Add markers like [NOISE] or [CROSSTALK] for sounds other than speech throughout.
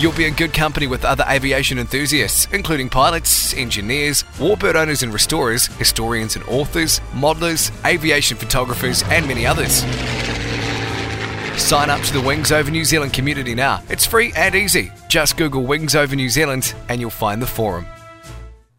You'll be in good company with other aviation enthusiasts, including pilots, engineers, warbird owners and restorers, historians and authors, modelers, aviation photographers, and many others. Sign up to the Wings Over New Zealand community now. It's free and easy. Just Google Wings Over New Zealand and you'll find the forum.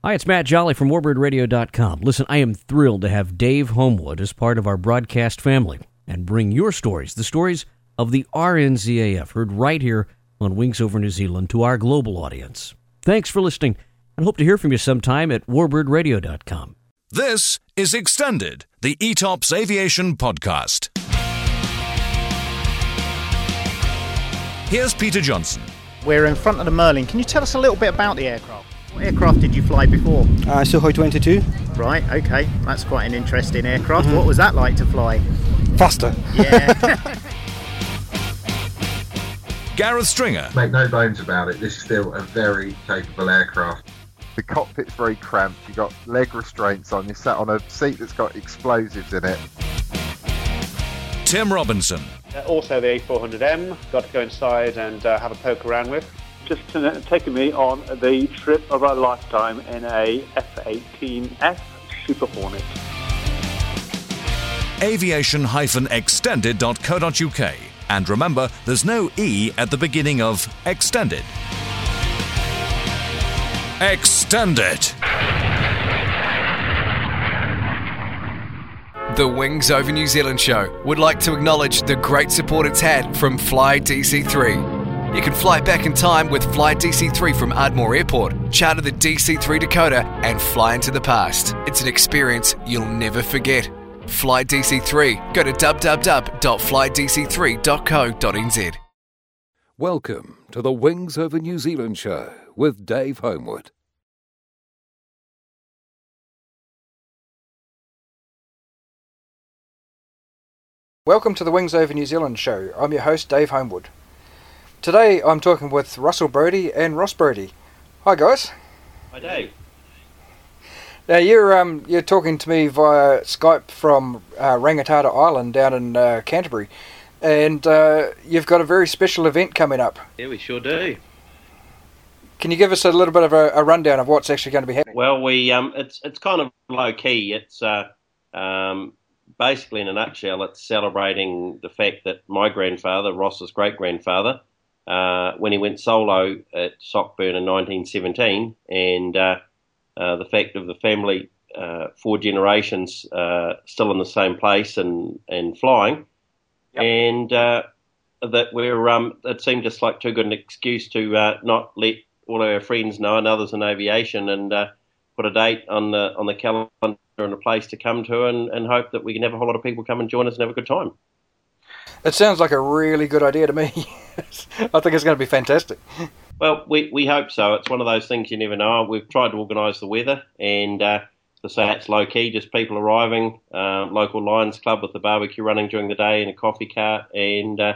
Hi, it's Matt Jolly from WarbirdRadio.com. Listen, I am thrilled to have Dave Homewood as part of our broadcast family and bring your stories, the stories of the RNZAF, heard right here on Wings Over New Zealand to our global audience. Thanks for listening and hope to hear from you sometime at WarbirdRadio.com. This is Extended, the ETOPS Aviation Podcast. Here's Peter Johnson. We're in front of the Merlin. Can you tell us a little bit about the aircraft? What aircraft did you fly before? Uh, Sukhoi 22. Right, okay, that's quite an interesting aircraft. Mm-hmm. What was that like to fly? Faster. Yeah. [LAUGHS] [LAUGHS] Gareth Stringer. Make no bones about it, this is still a very capable aircraft. The cockpit's very cramped, you've got leg restraints on, you're sat on a seat that's got explosives in it. Tim Robinson. Uh, also the A400M, got to go inside and uh, have a poke around with. Just taking me on the trip of a lifetime in a F-18F Super Hornet. Aviation-extended.co.uk. And remember, there's no E at the beginning of extended. Extended. The Wings Over New Zealand show would like to acknowledge the great support it's had from Fly DC3. You can fly back in time with Fly DC3 from Ardmore Airport, charter the DC3 Dakota, and fly into the past. It's an experience you'll never forget. Fly DC3. Go to www.flydc3.co.nz. Welcome to the Wings Over New Zealand show with Dave Homewood. Welcome to the Wings Over New Zealand show. I'm your host, Dave Homewood. Today I'm talking with Russell Brodie and Ross Brodie. Hi, guys. Hi, Dave. Now you're um you're talking to me via Skype from uh, Rangitata Island down in uh, Canterbury, and uh, you've got a very special event coming up. Yeah, we sure do. Can you give us a little bit of a, a rundown of what's actually going to be happening? Well, we um it's it's kind of low key. It's uh um basically in a nutshell, it's celebrating the fact that my grandfather, Ross's great grandfather, uh, when he went solo at Sockburn in 1917, and uh, uh, the fact of the family, uh, four generations, uh, still in the same place and, and flying, yep. and uh, that we're um, it seemed just like too good an excuse to not let all of our friends know and others in aviation and put a date on the on the calendar and a place to come to, and, and hope that we can have a whole lot of people come and join us and have a good time. It sounds like a really good idea to me. [LAUGHS] I think it's going to be fantastic. Well, we, we hope so. It's one of those things you never know. We've tried to organise the weather, and uh, to say it's low key, just people arriving, uh, local Lions Club with the barbecue running during the day and a coffee cart, and uh,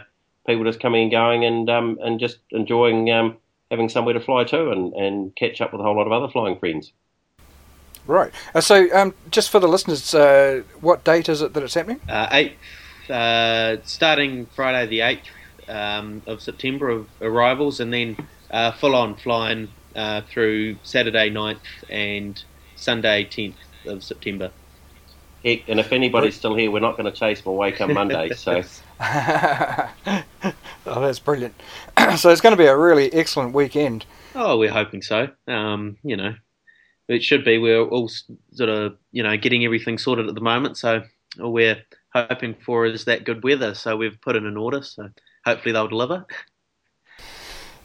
people just coming and going and um, and just enjoying um, having somewhere to fly to and, and catch up with a whole lot of other flying friends. Right. Uh, so, um, just for the listeners, uh, what date is it that it's happening? Uh, eight, uh, starting Friday the eighth um, of September of arrivals, and then uh, full on flying uh, through Saturday 9th and Sunday tenth of September. Heck, and if anybody's still here, we're not going to chase them away come Monday. So. [LAUGHS] [LAUGHS] oh, that's brilliant. [CLEARS THROAT] so it's going to be a really excellent weekend. Oh, we're hoping so. Um, you know, it should be. We're all sort of, you know, getting everything sorted at the moment. So all we're hoping for is that good weather. So we've put in an order. So hopefully they'll deliver. [LAUGHS]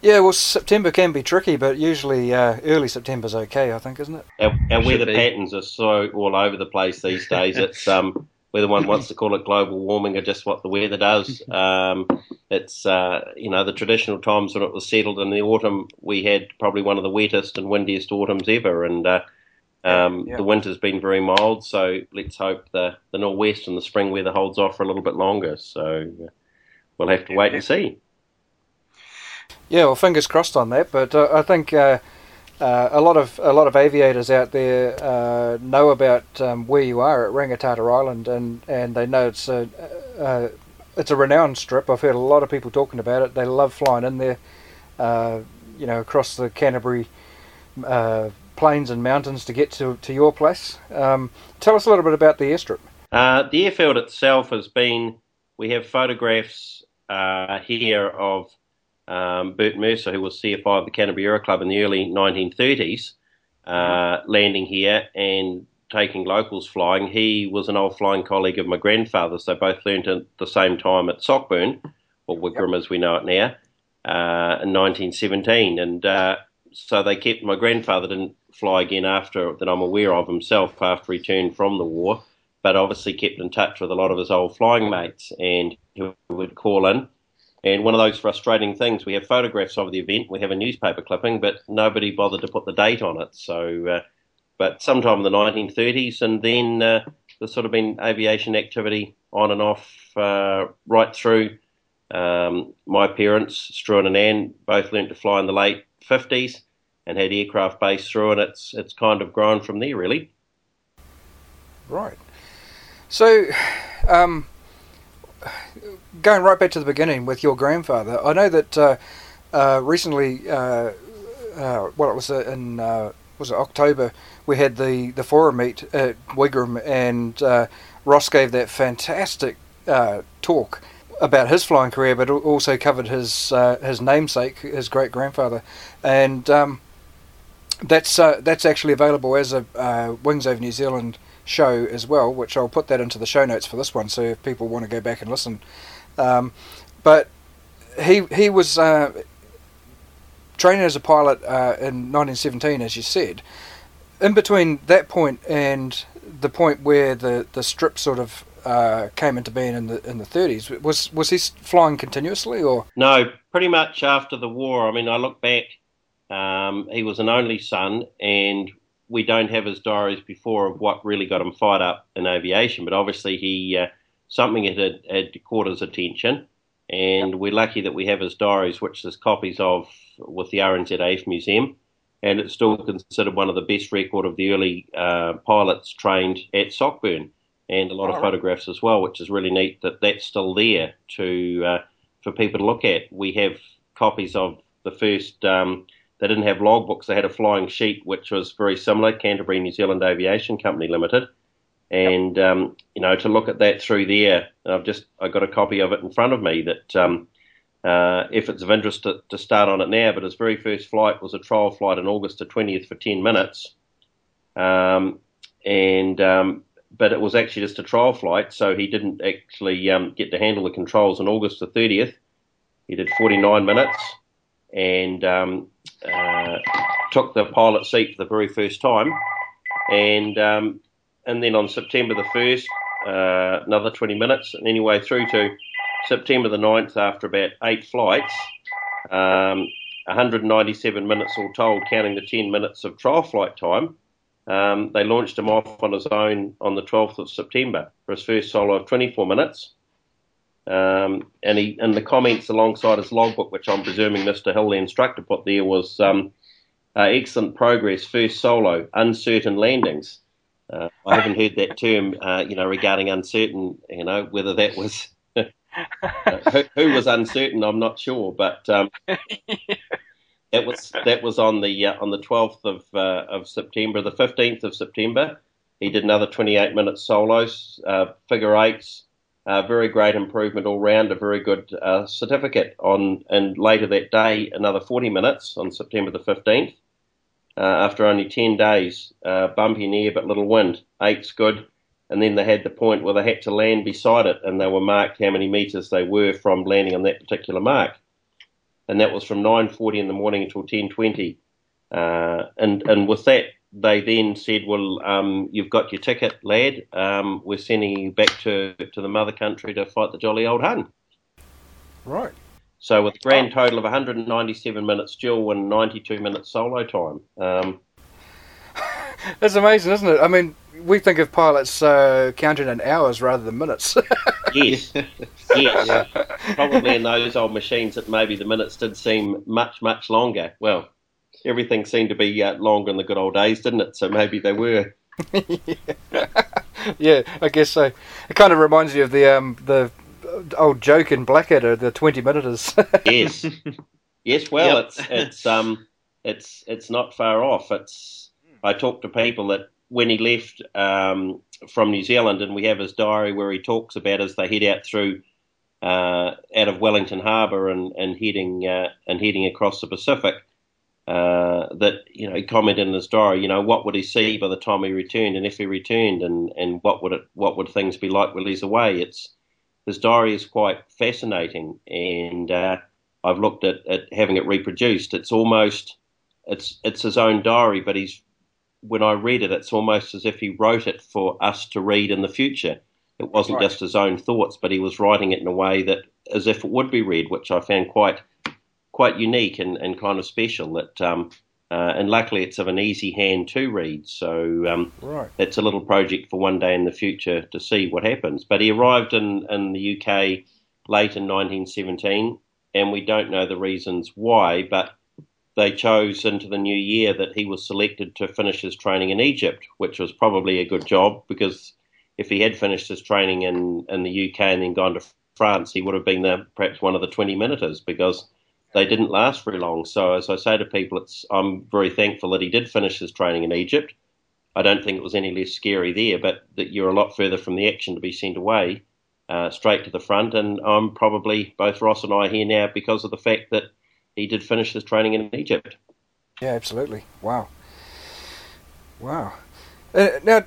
Yeah, well, September can be tricky, but usually uh, early September's okay, I think, isn't it? Our, our weather be. patterns are so all over the place these [LAUGHS] days. it's um, whether one wants to call it global warming or just what the weather does. [LAUGHS] Um, it's uh, you know the traditional times when it was settled in the autumn, we had probably one of the wettest and windiest autumns ever, and uh, um, yeah. the winter's been very mild. So let's hope the the northwest and the spring weather holds off for a little bit longer. So uh, we'll have to wait and see. Yeah, well, fingers crossed on that. But uh, I think uh, uh, a lot of a lot of aviators out there uh, know about um, where you are at Rangitata Island, and, and they know it's a uh, it's a renowned strip. I've heard a lot of people talking about it. They love flying in there, uh, you know, across the Canterbury uh, plains and mountains to get to to your place. Um, tell us a little bit about the airstrip. Uh, the airfield itself has been. We have photographs here of um, Bert Mercer, who was CFI of the Canterbury Aero Club in the early 1930s, uh, landing here and taking locals flying. He was an old flying colleague of my grandfather's. They both learnt at the same time at Sockburn, or Wigram as we know it now, uh, in 1917. And uh, so they kept, my grandfather didn't fly again after, that I'm aware of himself, after he returned from the war, but obviously kept in touch with a lot of his old flying mates and he would call in and one of those frustrating things, we have photographs of the event, we have a newspaper clipping, but nobody bothered to put the date on it. So, uh, but sometime in the 1930s, and then uh, there's sort of been aviation activity on and off uh, right through. Um, my parents, Struan and Anne, both learnt to fly in the late 50s and had aircraft based through, and it's it's kind of grown from there, really. Right. So, um, going right back to the beginning with your grandfather, I know that uh, uh, recently, uh, uh well, it was uh, in uh, was it October, we had the, the forum meet at Wigram, and Ross gave that fantastic talk about his flying career, but also covered his his namesake, his great grandfather, and um, that's that's actually available as a Wings Over New Zealand show as well, which I'll put that into the show notes for this one. So if people want to go back and listen, um, but he he was uh, training as a pilot uh, in 1917, as you said. In between that point and the point where the, the strip sort of uh, came into being in the in the 30s, was was he flying continuously or? No, pretty much after the war. I mean, I look back. Um, he was an only son, and we don't have his diaries before of what really got him fired up in aviation, but obviously he uh, something had, had caught his attention, and we're lucky that we have his diaries, which there's copies of with the RNZAF Museum, and it's still considered one of the best record of the early uh, pilots trained at Sockburn, and a lot of photographs as well, which is really neat that that's still there to uh, for people to look at. We have copies of the first. Um, they didn't have logbooks. They had a flying sheet, which was very similar, Canterbury New Zealand Aviation Company Limited. And um, you know, to look at that through there, I've just I got a copy of it in front of me. That um, uh, if it's of interest to, to, start on it now, but his very first flight was a trial flight in August the 20th for 10 minutes, um, and um, but it was actually just a trial flight, so he didn't actually um, get to handle the controls on August the 30th. He did 49 minutes, and um, uh, took the pilot seat for the very first time, and and then on September the first, uh, another 20 minutes, and anyway through to September the 9th, after about eight flights, um, 197 minutes all told, counting the 10 minutes of trial flight time. Um, they launched him off on his own on the 12th of September for his first solo of 24 minutes. Um, and he and the comments alongside his logbook, which I'm presuming Mr. Hill, the instructor, put there was um, uh, excellent progress, first solo, uncertain landings. Uh, I haven't heard that term, uh, you know, regarding uncertain. You know, whether that was [LAUGHS] who, who, was uncertain, I'm not sure, but um, [LAUGHS] that was that was on the uh, on the 12th of uh, of September, the 15th of September. He did another 28 minute solos, uh, figure eights uh, very great improvement all round, a very good uh, certificate on, and later that day, another 40 minutes on September the 15th. Uh, after only 10 days, uh, bumpy air but little wind, eight's good. And then they had the point where they had to land beside it, and they were marked how many metres they were from landing on that particular mark. And that was from 9:40 in the morning until 10:20. Uh, and and with that they then said, "Well, um, you've got your ticket, lad. Um, we're sending you back to to the mother country to fight the jolly old Hun." Right. So with a grand total of 197 minutes dual and 92 minutes solo time. Um, [LAUGHS] That's amazing, isn't it? I mean, we think of pilots uh, counting in hours rather than minutes. [LAUGHS] yes, [LAUGHS] yes. Probably in those old machines that maybe the minutes did seem much, much longer. Well, everything seemed to be uh, longer in the good old days, didn't it? So maybe they were. yeah, I guess so. It kind of reminds you of the um, the old joke in Blackadder, the twenty minuters. [LAUGHS] yes, yes. Well, Yep. it's it's um it's it's not far off. It's I talk to people that when he left um, from New Zealand, and we have his diary where he talks about as they head out through uh, out of Wellington Harbour and and heading uh, and heading across the Pacific. Uh, that you know, he commented in his diary. You know, what would he see by the time he returned, and if he returned, and, and what would it, what would things be like while he's away? It's his diary is quite fascinating, and uh, I've looked at, at having it reproduced. It's almost it's it's his own diary, but he's when I read it, it's almost as if he wrote it for us to read in the future. It wasn't Right. just his own thoughts, but he was writing it in a way that as if it would be read, which I found quite quite unique and, and kind of special. That um, uh, and luckily it's of an easy hand to read, so um, Right. it's a little project for one day in the future to see what happens. But he arrived in, in the UK late in 1917, and we don't know the reasons why, but they chose into the new year that he was selected to finish his training in Egypt, which was probably a good job because if he had finished his training in, in the UK and then gone to France, he would have been the, perhaps one of the 20 minuters because they didn't last very long. So, as I say to people, it's, I'm very thankful that he did finish his training in Egypt. I don't think it was any less scary there, but that you're a lot further from the action to be sent away uh, straight to the front. And I'm probably, both Ross and I, here now because of the fact that he did finish his training in Egypt. Yeah, absolutely. Wow. Wow. Uh, now,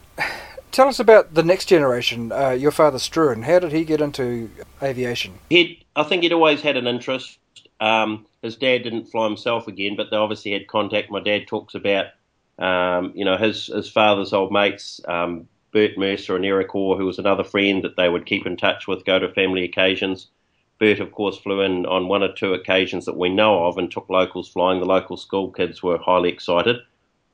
tell us about the next generation. Uh, your father, Struan. How did he get into aviation? He'd, I think he'd always had an interest. Um, his dad didn't fly himself again, but they obviously had contact. My dad talks about, um, you know, his his father's old mates, um, Bert Mercer and Eric Orr, who was another friend that they would keep in touch with, go to family occasions. Bert, of course, flew in on one or two occasions that we know of and took locals flying. The local school kids were highly excited,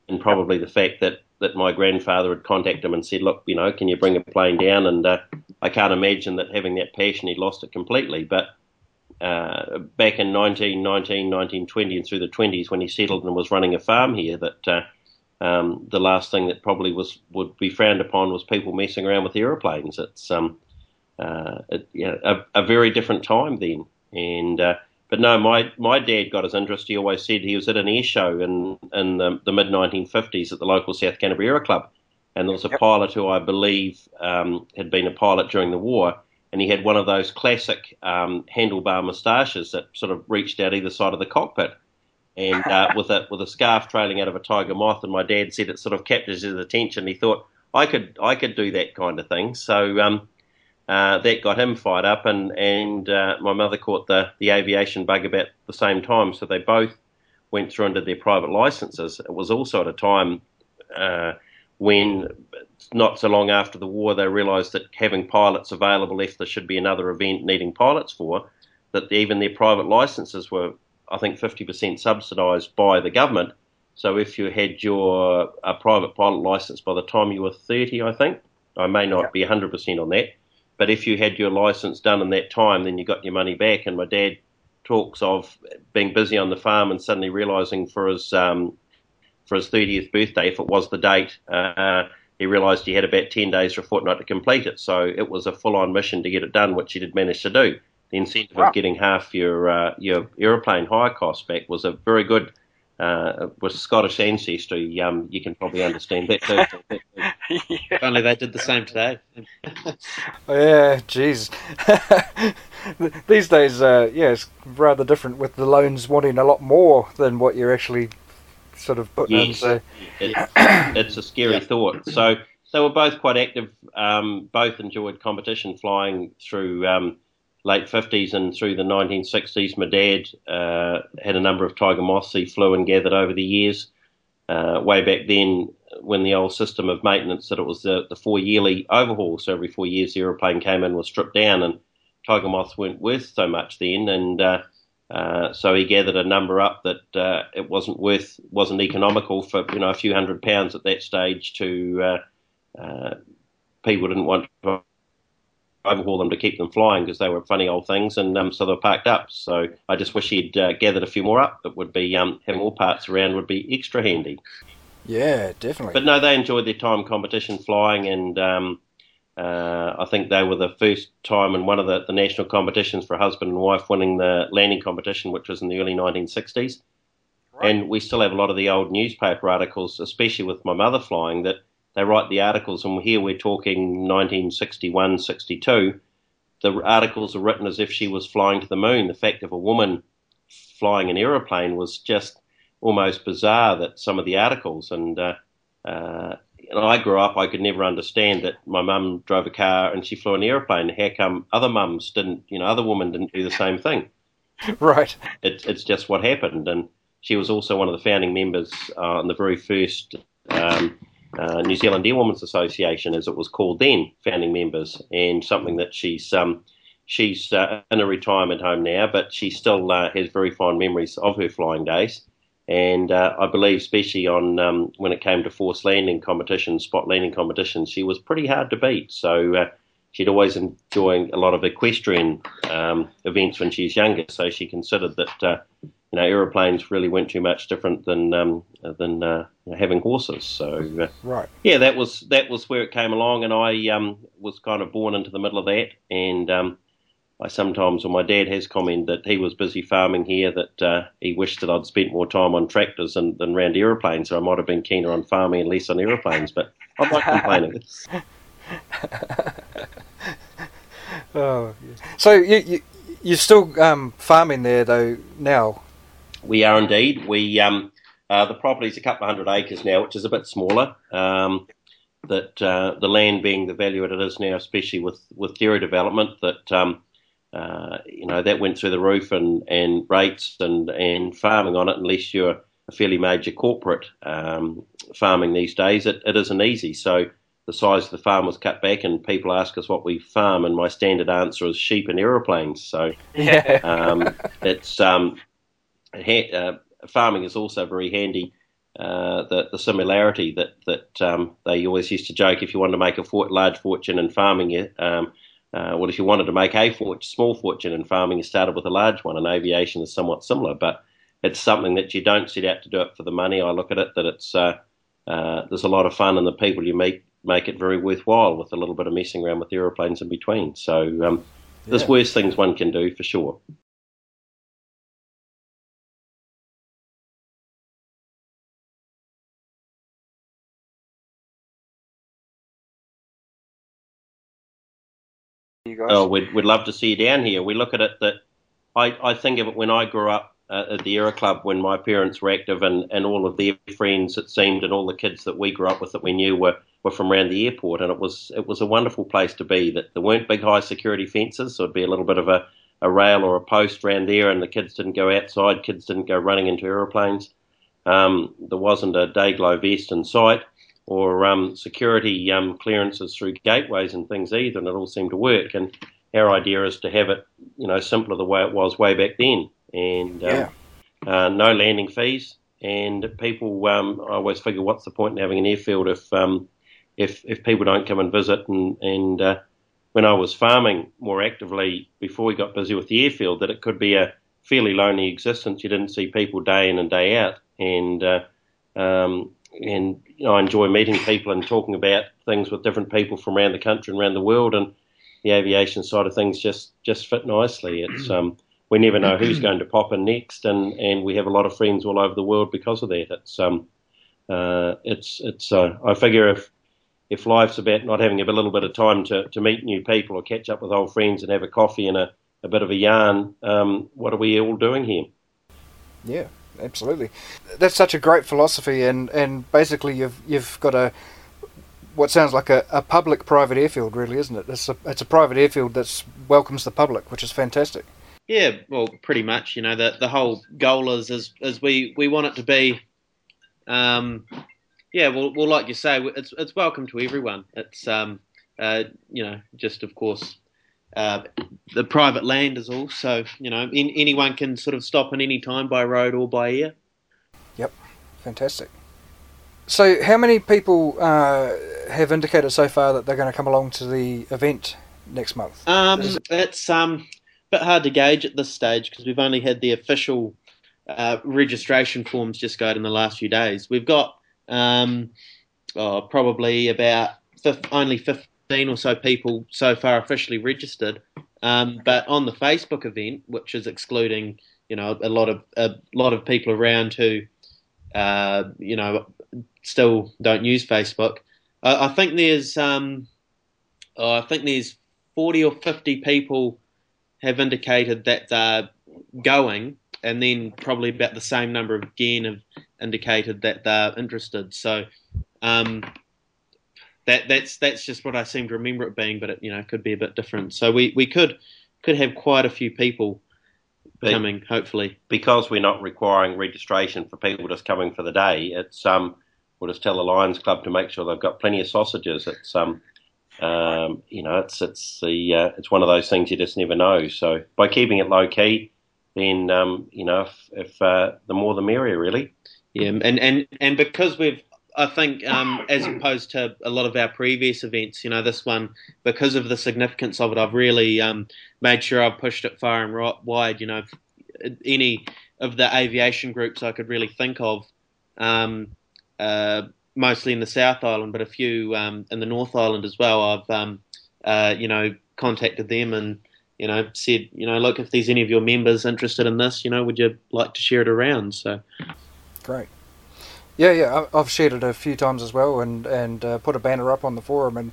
and probably the fact that, that my grandfather had contacted him and said, "Look, you know, can you bring a plane down?" And uh, I can't imagine that having that passion, he'd lost it completely. But uh, back in 1919, 1920, and through the 20s, when he settled and was running a farm here, that uh, um, the last thing that probably was would be frowned upon was people messing around with aeroplanes. It's um, uh, it, you know, a, a very different time then. And uh, but no, my my dad got his interest. He always said he was at an air show in in the, the mid 1950s at the local South Canterbury Aero Club, and there was a pilot who I believe um, had been a pilot during the war, and he had one of those classic um, handlebar moustaches that sort of reached out either side of the cockpit. And uh, [LAUGHS] with a with a scarf trailing out of a tiger moth, and my dad said it sort of captured his attention. He thought I could I could do that kind of thing. So um, uh, that got him fired up, and and uh, my mother caught the the aviation bug about the same time. So they both went through did their private licenses. It was also at a time uh, when, not so long after the war, they realised that having pilots available if there should be another event needing pilots for, that even their private licenses were, I think, 50% subsidised by the government. So if you had your a private pilot license by the time you were 30, I think, I may not be 100% on that, but if you had your license done in that time, then you got your money back. And my dad talks of being busy on the farm and suddenly realising for his um, for his 30th birthday, if it was the date, uh, he realised he had about 10 days or a fortnight to complete it. So it was a full-on mission to get it done, which he did manage to do. The incentive of getting half your uh, your aeroplane hire cost back was a very good. Uh, with Scottish ancestry, um, you can probably understand that. too. [LAUGHS] If only they did the same today. [LAUGHS] Yeah, jeez. [LAUGHS] These days, uh, yeah, it's rather different with the loans wanting a lot more than what you're actually sort of putting in. Yes, So, it, it's a scary thought. So so we're both quite active. Um, both enjoyed competition flying through um, late 50s and through the 1960s. My dad uh, had a number of Tiger Moths he flew and gathered over the years. Uh, way back then, when the old system of maintenance that it was the, the four yearly overhaul. So every four years the aeroplane came in was stripped down, and tiger moths weren't worth so much then, and uh, uh, so he gathered a number up that uh, it wasn't worth, wasn't economical for you know a few hundred pounds at that stage to uh, uh, people didn't want to overhaul them to keep them flying because they were funny old things, and um, so they were parked up. So I just wish he'd uh, gathered a few more up. It would be um, having more parts around would be extra handy. Yeah, definitely. But no, they enjoyed their time competition flying, and um, uh, I think they were the first time in one of the, the national competitions for husband and wife winning the landing competition, which was in the early 1960s. Right. And we still have a lot of the old newspaper articles, especially with my mother flying, that they write the articles, and here we're talking 1961, 62. The articles are written as if she was flying to the moon. The fact of a woman flying an aeroplane was just almost bizarre. That some of the articles, and uh, uh, I grew up, I could never understand that my mum drove a car and she flew an aeroplane. How come other mums didn't? You know, other women didn't do the same thing. [LAUGHS] right. It, it's just what happened, and she was also one of the founding members uh, on the very first. Um, uh, New Zealand Airwomen's Association, as it was called then, founding members, and something that she's um, she's uh, in a retirement home now, but she still uh, has very fond memories of her flying days. And uh, I believe, especially on um, when it came to forced landing competitions, spot landing competitions, she was pretty hard to beat. So uh, she'd always enjoy a lot of equestrian um, events when she was younger. So she considered that uh, you know, aeroplanes really weren't too much different than um, than uh, having horses. So uh, right, yeah, that was that was where it came along, and I um, was kind of born into the middle of that. And um, I sometimes, or my dad has commented that he was busy farming here, that uh, he wished that I'd spent more time on tractors than, than around aeroplanes. So I might have been keener on farming and less on aeroplanes, but I'm not complaining. [LAUGHS] oh, so you, you you're still um, farming there though now? We are indeed. We um, uh, the property's a couple of hundred acres now, which is a bit smaller. Um, that uh, the land being the value that it is now, especially with, with dairy development, that um, uh, you know that went through the roof and, and rates and, and farming on it. Unless you're a fairly major corporate um, farming these days, it, it isn't easy. So the size of the farm was cut back, and people ask us what we farm, and my standard answer is sheep and aeroplanes. So yeah. [LAUGHS] um, it's um, uh, farming is also very handy. Uh, the, the similarity that that um, they always used to joke if you wanted to make a fort, large fortune in farming, um, uh, well, if you wanted to make a small fortune in farming, you started with a large one, and aviation is somewhat similar. But it's something that you don't set out to do it for the money. I look at it that it's uh, uh, there's a lot of fun, and the people you meet make it very worthwhile with a little bit of messing around with the aeroplanes in between. So um, yeah. there's worse things one can do for sure. Oh, we'd, we'd love to see you down here. We look at it that I, I think of it when I grew up uh, at the Aero Club when my parents were active and, and all of their friends, it seemed, and all the kids that we grew up with that we knew were, were from around the airport. And it was it was a wonderful place to be. That There weren't big high security fences, so it'd be a little bit of a, a rail or a post around there, and the kids didn't go outside, kids didn't go running into aeroplanes. Um, there wasn't a day glow vest in sight or um, security um, clearances through gateways and things either, and it all seemed to work. And our idea is to have it, you know, simpler the way it was way back then, and um, yeah. uh, no landing fees. And people, um, I always figure, what's the point in having an airfield if um, if if people don't come and visit? And and uh, when I was farming more actively before we got busy with the airfield, that it could be a fairly lonely existence. You didn't see people day in and day out, and uh, um, and you know, I enjoy meeting people and talking about things with different people from around the country and around the world, and the aviation side of things just just fit nicely. It's um, we never know who's going to pop in next, and, and we have a lot of friends all over the world because of that. It's um, uh, it's it's uh, I figure if if life's about not having a little bit of time to, to meet new people or catch up with old friends and have a coffee and a, a bit of a yarn, um, what are we all doing here? Yeah, absolutely. That's such a great philosophy, and, and basically you've you've got a what sounds like a, a public private airfield, really, isn't it? It's a it's a private airfield that welcomes the public, which is fantastic. Yeah, well, pretty much. You know, the the whole goal is is, is we we want it to be, um, Yeah, well, well, like you say, it's it's welcome to everyone. It's um, uh, you know, just of course, uh, the private land is also, you know, in, anyone can sort of stop at any time by road or by air. Yep, fantastic. So, how many people uh, have indicated so far that they're going to come along to the event next month? Um, it's um, a bit hard to gauge at this stage because we've only had the official uh, registration forms just go out in the last few days. We've got um, oh, probably about only 15 or so people so far officially registered. Um, but on the Facebook event, which is excluding, you know, a lot of a lot of people around who, uh, you know, still don't use Facebook. I, I think there's, um, oh, I think there's 40 or 50 people have indicated that they're going, and then probably about the same number again have indicated that they're interested. So um, that that's that's just what I seem to remember it being, but it you know could be a bit different. So we, we could could have quite a few people But- coming, hopefully. because we're not requiring registration for people just coming for the day, it's um, we'll just tell the Lions Club to make sure they've got plenty of sausages. It's um, um, you know, it's it's the uh, it's one of those things you just never know. So by keeping it low key, then um, you know, if, if uh, the more the merrier, really. Yeah, and and and because we've, I think, um, as opposed to a lot of our previous events, you know, this one because of the significance of it, I've really um, made sure I've pushed it far and ri- wide. You know, any of the aviation groups I could really think of, um, uh, mostly in the South Island, but a few um, in the North Island as well. I've, um, uh, you know, contacted them and you know said, you know, look, if there's any of your members interested in this, you know, would you like to share it around? So. Great. Yeah, yeah, I- I've shared it a few times as well, and and uh, put a banner up on the forum, and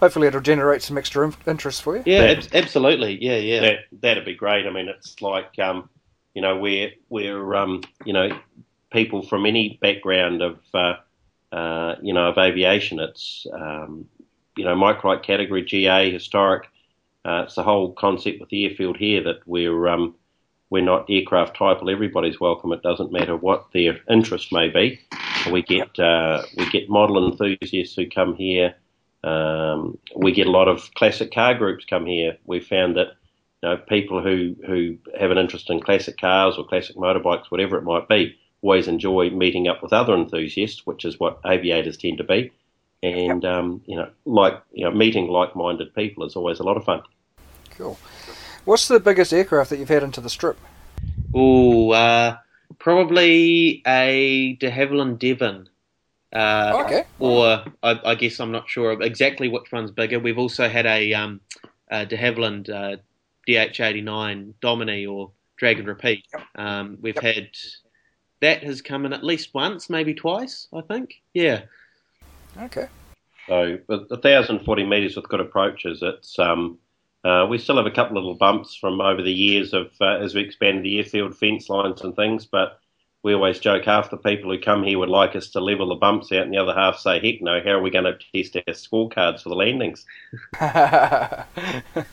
hopefully it'll generate some extra in- interest for you. Yeah, ab- absolutely. Yeah, yeah. That that'd be great. I mean, it's like um, you know, we're we're um, you know, people from any background of uh, uh, you know of aviation. It's um, you know, microlight category, GA, historic. Uh, it's the whole concept with the airfield here that we're um, we're not aircraft type. Well, everybody's welcome. It doesn't matter what their interest may be. We get uh, we get model enthusiasts who come here. Um, we get a lot of classic car groups come here. We found that you know, people who, who have an interest in classic cars or classic motorbikes, whatever it might be, always enjoy meeting up with other enthusiasts, which is what aviators tend to be. And um, you know, like you know, meeting like-minded people is always a lot of fun. Cool. What's the biggest aircraft that you've had into the strip? Ooh, uh, probably a de Havilland Devon. Uh, Okay. Or I, I guess I'm not sure exactly which one's bigger. We've also had a, um, a de Havilland uh, DH89 Dominie or Dragon Rapide. Um, we've had that has come in at least once, maybe twice. I think. Yeah. Okay. So, with 1,040 metres with good approaches, it's um, uh, we still have a couple of little bumps from over the years of uh, as we expanded the airfield fence lines and things. But we always joke half the people who come here would like us to level the bumps out, and the other half say, "Heck no! How are we going to test our scorecards for the landings?" [LAUGHS]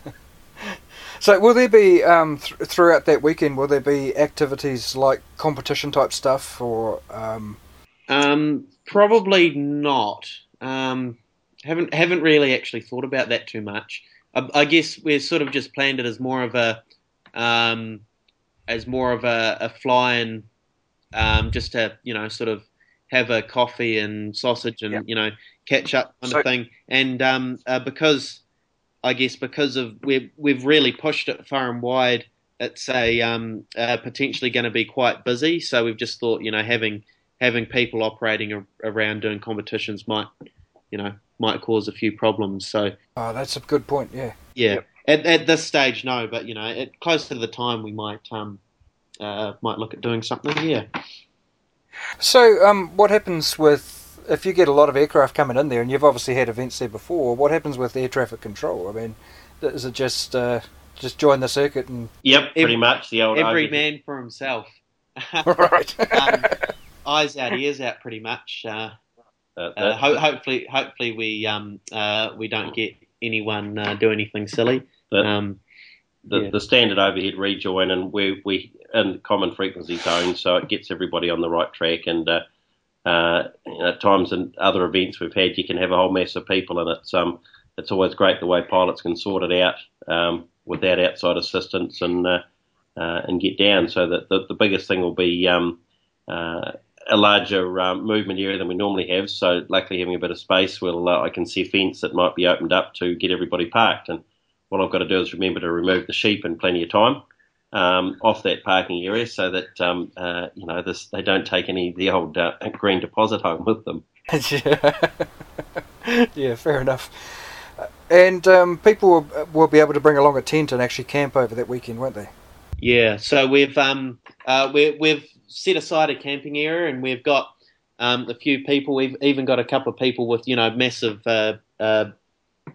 [LAUGHS] so, will there be um, th- throughout that weekend? Will there be activities like competition type stuff, or um, Um, probably not. Um, haven't haven't really actually thought about that too much. I, I guess we're sort of just planned it as more of a um, as more of a, a fly-in, um, just to you know sort of have a coffee and sausage and you know catch up kind So- of thing. And um, uh, because I guess because of we've we've really pushed it far and wide. It's a um, uh, potentially going to be quite busy, so we've just thought you know having having people operating a, around doing competitions might you know might cause a few problems. So oh, that's a good point. Yeah. yeah, at, at this stage, no, but you know, at closer to the time, we might um uh, might look at doing something. Yeah. So, um, what happens with if you get a lot of aircraft coming in there, and you've obviously had events there before? What happens with air traffic control? I mean, is it just uh, just join the circuit and Yep, pretty much the old Every overhead- man for himself. [LAUGHS] right? [LAUGHS] um, eyes out, ears out, pretty much. Uh, Uh, uh, ho- hopefully, hopefully we um uh we don't get anyone uh, do anything silly. that- Um, the, yeah. the standard overhead rejoin, and we we in common frequency zone, so it gets everybody on the right track. And uh, uh, at times in other events we've had, you can have a whole mass of people, and it's um, it's always great the way pilots can sort it out um, without outside assistance and uh, uh, and get down. So that the, the biggest thing will be um, uh, a larger um, movement area than we normally have. So luckily having a bit of space, we'll uh, I can see a fence that might be opened up to get everybody parked. And what I've got to do is remember to remove the sheep in plenty of time. Um, off that parking area, so that um, uh, you know this, they don't take any of the old uh, green deposit home with them. yeah. [LAUGHS] yeah, fair enough. And um, people will, will, be able to bring along a tent and actually camp over that weekend, won't they? Yeah. So we've um, uh, we, we've set aside a camping area, and we've got um, a few people. We've even got a couple of people with you know massive uh, uh,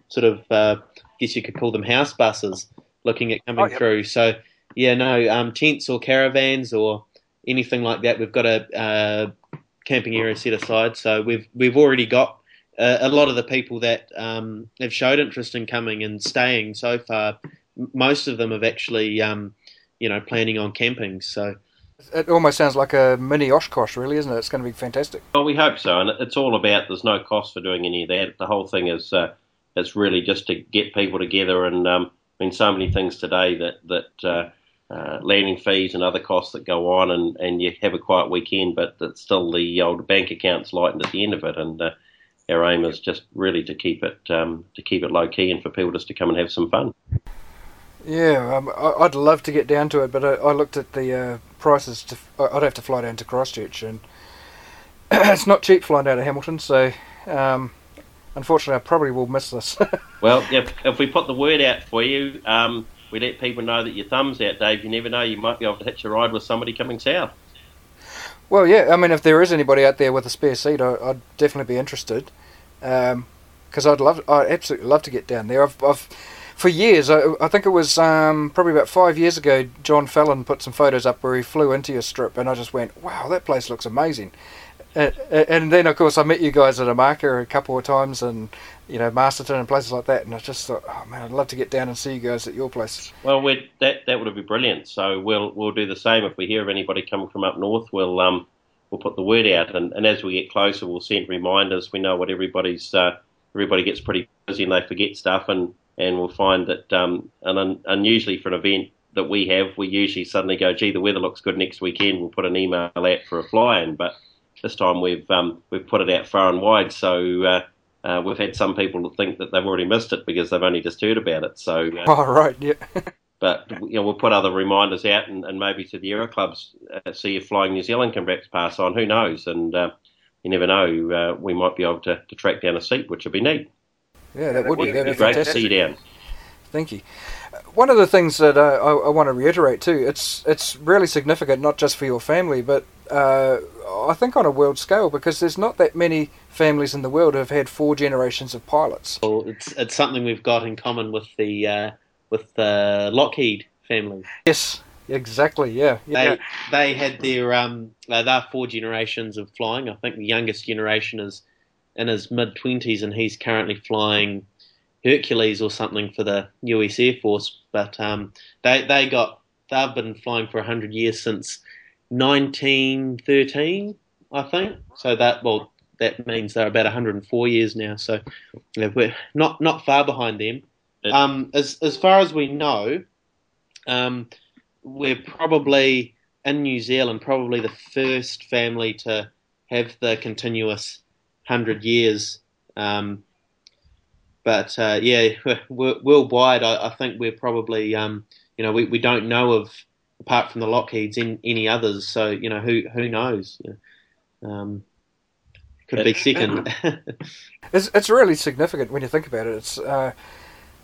sort of uh, I guess you could call them house buses looking at coming oh, yep. through. So yeah, no um, tents or caravans or anything like that. We've got a uh, camping area set aside. So we've we've already got uh, a lot of the people that um, have showed interest in coming and staying so far. Most of them have actually, um, you know, planning on camping. So it almost sounds like a mini Oshkosh, really, isn't it? It's going to be fantastic. Well, we hope so, and it's all about there's no cost for doing any of that. The whole thing is uh, it's really just to get people together, and um, I mean, so many things today that that. Uh, uh, landing fees and other costs that go on, and, and you have a quiet weekend, but it's still the old bank account's lightened at the end of it. And uh, our aim is just really to keep it um, to keep it low key and for people just to come and have some fun. Yeah, um, I'd love to get down to it, but I, I looked at the uh, prices. To, I'd have to fly down to Christchurch, and [CLEARS THROAT] it's not cheap flying down to Hamilton. So, um, unfortunately, I probably will miss this. [LAUGHS] well, if, if we put the word out for you, um, we let people know that your thumb's out, Dave. You never know; you might be able to hitch a ride with somebody coming south. Well, yeah. I mean, if there is anybody out there with a spare seat, I, would definitely be interested. Because um, I'd love, I absolutely love to get down there. I've, I've for years, I, I think it was um, probably about five years ago, John Fallon put some photos up where he flew into your strip, and I just went, "Wow, that place looks amazing." And, and then, of course, I met you guys at Omaka a couple of times, and you know Masterton and places like that, and I just thought, "Oh man, I'd love to get down and see you guys at your place." Well, that that would be brilliant. So we'll we'll do the same if we hear of anybody coming from up north. We'll um we'll put the word out, and, and as we get closer, we'll send reminders. We know what everybody's uh, everybody gets pretty busy and they forget stuff, and and we'll find that um, and unusually for an event that we have, we usually suddenly go, gee, the weather looks good next weekend. We'll put an email out for a fly-in, but this time we've um, we've put it out far and wide, so uh, uh, we've had some people think that they've already missed it because they've only just heard about it. So, uh, oh right, yeah. [LAUGHS] but you know, we'll put other reminders out, and, and maybe to the aero clubs, uh, see if Flying New Zealand can perhaps pass on. Who knows? And uh, you never know. Uh, we might be able to, to track down a seat, which would be neat. Yeah, that would be. That'd be great fantastic. to see you down. Thank you. One of the things that uh, I, I, want to reiterate too, it's it's really significant not just for your family, but uh, I think on a world scale because there's not that many families in the world who have had four generations of pilots. Well, it's it's something we've got in common with the uh, with the Lockheed family. Yes, exactly. Yeah, yeah. They they had their um uh, they're four generations of flying. I think the youngest generation is in his mid twenties, and he's currently flying Hercules or something for the US Air Force. But um, they they got they've been flying for hundred years since 1913, I think. So that well that means they're about 104 years now. So yeah, we're not not far behind them. Um, as as far as we know, um, we're probably in New Zealand, probably the first family to have the continuous hundred years. Um, but uh, yeah, [LAUGHS] worldwide, I, I, think we're probably um, you know we, we don't know of apart from the Lockheeds in any others. So you know who who knows. Um, could be second. [LAUGHS] it's it's really significant when you think about it. It's uh,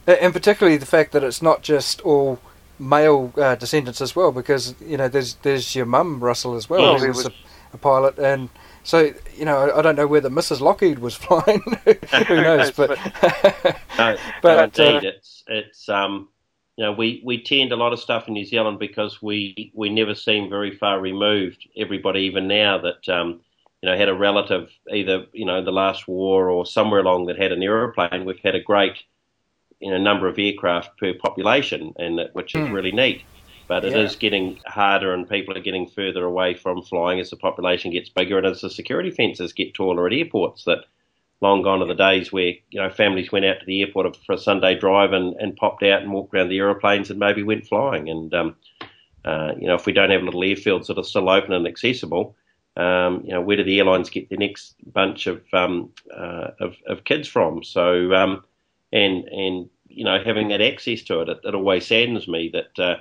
and particularly the fact that it's not just all male uh, descendants as well, because you know there's there's your mum Russell as well, who was a, a pilot, and so you know, I don't know whether Mrs. Lockheed was [LAUGHS] flying. [LAUGHS] Who knows? But [LAUGHS] no, but no, indeed, uh, it's it's um, you know, we, we tend a lot of stuff in New Zealand because we we never seem very far removed. Everybody, even now, that um, you know had a relative either you know the last war or somewhere along that had an aeroplane. We've had a great you know number of aircraft per population, and which is mm. really neat. But it Yeah. is getting harder, and people are getting further away from flying as the population gets bigger, and as the security fences get taller at airports. That long gone are the days where you know families went out to the airport for a Sunday drive and, and popped out and walked around the aeroplanes and maybe went flying. And um, uh, you know, if we don't have little airfields that are still open and accessible, um, you know, where do the airlines get the next bunch of um, uh, of, of kids from? So, um, and and you know, having that access to it, it, it always saddens me that uh,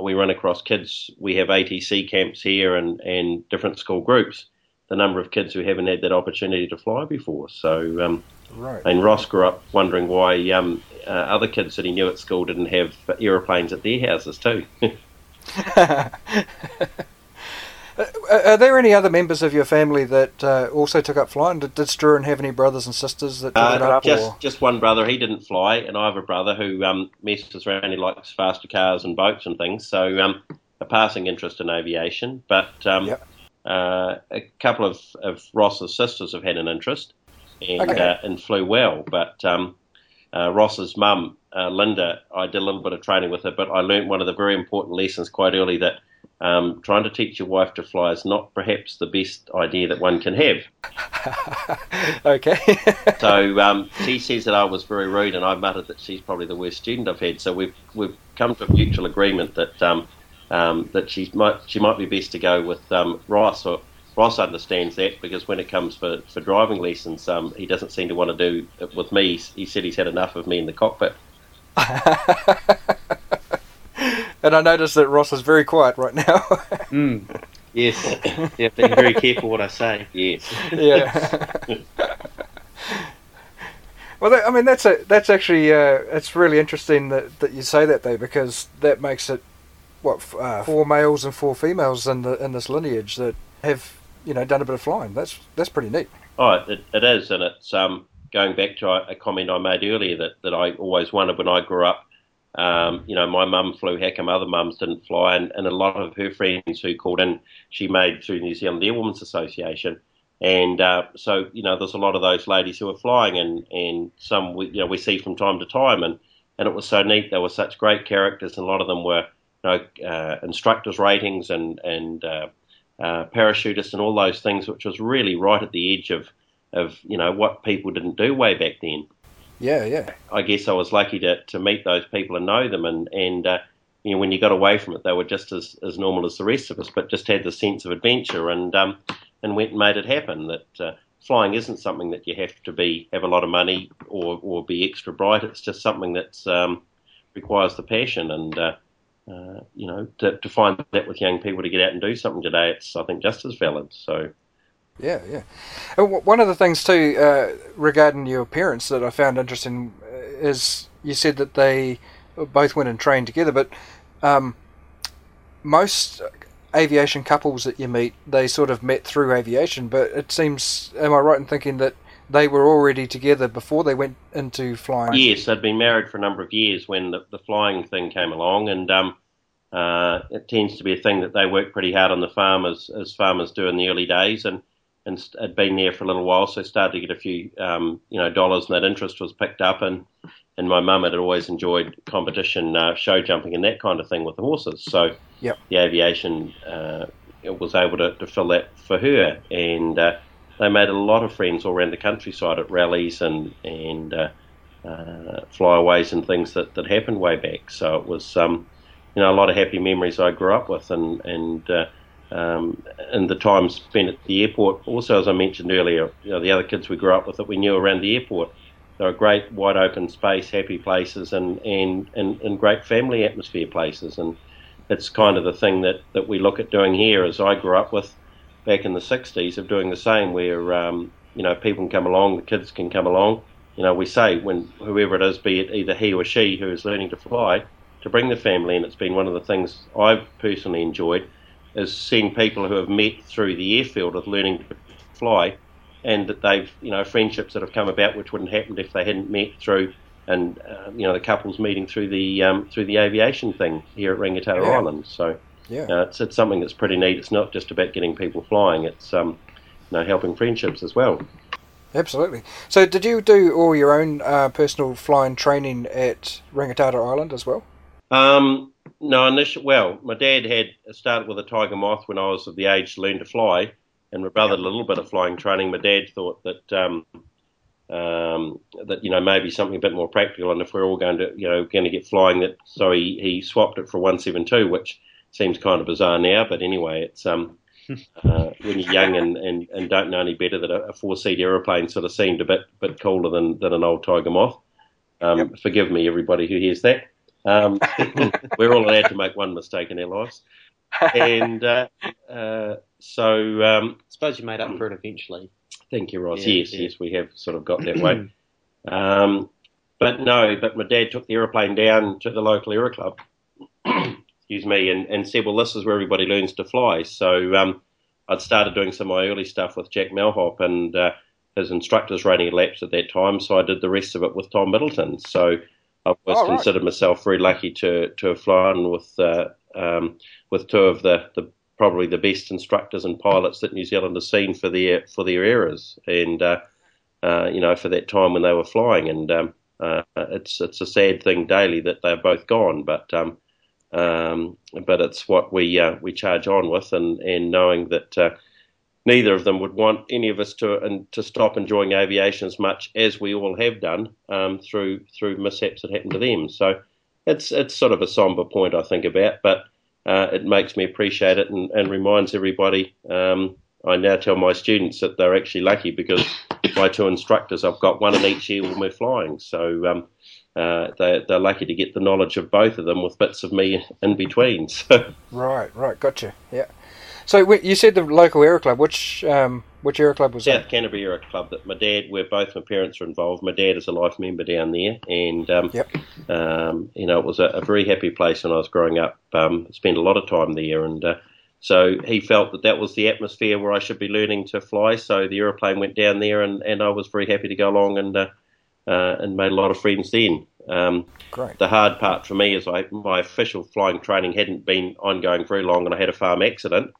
we run across kids. We have ATC camps here and and different school groups. The number of kids who haven't had that opportunity to fly before. So, um, Right. and Ross grew up wondering why um, uh, other kids that he knew at school didn't have aeroplanes at their houses too. [LAUGHS] [LAUGHS] Uh, Are there any other members of your family that uh, also took up flying? Did, did Struan have any brothers and sisters that took Uh, up? just or? just one brother. He didn't fly, and I have a brother who um, messes around. He likes faster cars and boats and things. So um, a passing interest in aviation. But um, uh, a couple of, of Ross's sisters have had an interest and Okay. uh, and flew well. But um, uh, Ross's mum, uh, Linda, I did a little bit of training with her, but I learned one of the very important lessons quite early that. Um, trying to teach your wife to fly is not perhaps the best idea that one can have. [LAUGHS] okay. [LAUGHS] So um, she says that I was very rude, and I muttered that she's probably the worst student I've had. So we've we've come to a mutual agreement that um, um, that she might she might be best to go with um, Ross. Or Ross understands that because when it comes for, for driving lessons, um, he doesn't seem to want to do it with me. He said he's had enough of me in the cockpit. [LAUGHS] and I notice that Ross is very quiet right now. [LAUGHS] Mm. Yes. yeah, being very careful what I say. Yes. yeah. well, that, I mean, that's a that's actually uh, it's really interesting that, that you say that though, because that makes it what f- uh, four males and four females in the in this lineage that have you know done a bit of flying. That's that's pretty neat. Oh, it, it is, and it's um, going back to a, a comment I made earlier that, that I always wondered when I grew up. Um, you know, my mum flew. Come other mums didn't fly? And, and a lot of her friends who called in, she made through New Zealand Airwomen's Association. And uh, so, you know, there's a lot of those ladies who are flying, and, and some we, you know we see from time to time. And, and it was so neat. They were such great characters, and a lot of them were you know uh, instructors' ratings and and uh, uh, parachutists and all those things, which was really right at the edge of of you know what people didn't do way back then. Yeah, yeah. I guess I was lucky to, to meet those people and know them, and and uh, you know when you got away from it, they were just as, as normal as the rest of us, but just had the sense of adventure and um, and went and made it happen. That uh, flying isn't something that you have to be have a lot of money or, or be extra bright. It's just something that's um, requires the passion and. Uh, uh, you know, to, to find that with young people to get out and do something today, it's I think just as valid. So, Yeah, yeah. And w- one of the things too uh, regarding your parents that I found interesting uh, is you said that they both went and trained together, but um, most aviation couples that you meet, they sort of met through aviation. But it seems, am I right in thinking that they were already together before they went into flying? Yes, they'd been married for a number of years when the, the flying thing came along, and um, uh, it tends to be a thing that they work pretty hard on the farm as, as farmers do in the early days, and and had been there for a little while, so started to get a few um, you know dollars, and that interest was picked up, and and my mum had always enjoyed competition, uh, show jumping, and that kind of thing with the horses, so Yep. the aviation uh, was able to, to fill that for her, and uh, they made a lot of friends all around the countryside at rallies and and uh, uh, flyaways and things that, that happened way back. So it was um, you know a lot of happy memories I grew up with, and and uh, um, and the time spent at the airport. Also, as I mentioned earlier, you know, the other kids we grew up with that we knew around the airport. They were great, wide open space, happy places, and and, and, and great family atmosphere places. And it's kind of the thing that, that we look at doing here, as I grew up with back in the 60s, of doing the same, where um, you know people can come along, the kids can come along. You know, we say when whoever it is, be it either he or she who is learning to fly, to bring the family, and it's been one of the things I've personally enjoyed, is seeing people who have met through the airfield of learning to fly, and that they've you know friendships that have come about which wouldn't happen if they hadn't met through, and uh, you know the couples meeting through the um, through the aviation thing here at Rangitata Yeah. Island. So Yeah. uh, it's it's something that's pretty neat. It's not just about getting people flying; it's um, you know helping friendships as well. Absolutely. So, did you do all your own uh, personal flying training at Rangitata Island as well? Um, no, initially, well, my dad had started with a Tiger Moth when I was of the age to learn to fly, and my brother did a little bit of flying training. My dad thought that um, um, that you know maybe something a bit more practical, and if we're all going to you know going to get flying, that so he, he swapped it for one seven two, which seems kind of bizarre now, but anyway, it's um. [LAUGHS] Uh, when you're young and, and, and don't know any better, that a, a four seat aeroplane sort of seemed a bit bit cooler than, than an old Tiger Moth. Um, yep. Forgive me, everybody who hears that. Um, [LAUGHS] [LAUGHS] we're all allowed to make one mistake in our lives, and uh, uh, so um, I suppose you made up for it eventually. Thank you, Ross. Yeah, yes, yeah. yes, we have sort of got that [CLEARS THROAT] way. Um, but no, but my dad took the aeroplane down to the local aero club. [CLEARS THROAT] excuse me, and, and said, well, this is where everybody learns to fly. So um, I'd started doing some of my early stuff with Jack Melhop and uh, his instructor's running laps at that time, so I did the rest of it with Tom Middleton. So I've always right. considered myself very lucky to to have flown with uh, um, with two of the, the probably the best instructors and pilots that New Zealand has seen for their for their eras, and uh, uh, you know for that time when they were flying. And um, uh, it's it's a sad thing daily that they're both gone, but um, um, but it's what we uh, we charge on with, and and knowing that. Neither of them would want any of us to and to stop enjoying aviation as much as we all have done um, through through mishaps that happened to them. So it's it's sort of a somber point I think about, but uh, it makes me appreciate it and, and reminds everybody. Um, I now tell my students that they're actually lucky because [COUGHS] my two instructors, I've got one in each year when we're flying. So um, uh, they, they're lucky to get the knowledge of both of them with bits of me in between. [LAUGHS] So. Right, right, gotcha. Yeah. So you said the local aero club. Which um, which aero club was South that? Canterbury Aero Club. That my dad, where both my parents are involved. My dad is a life member down there, and um, yep. um, you know it was a, a, very happy place when I was growing up. Um, spent a lot of time there, and uh, so he felt that that was the atmosphere where I should be learning to fly. So the aeroplane went down there, and, and I was very happy to go along and uh, uh, and made a lot of friends then. Um, Great. The hard part for me is I, my official flying training hadn't been ongoing very long, and I had a farm accident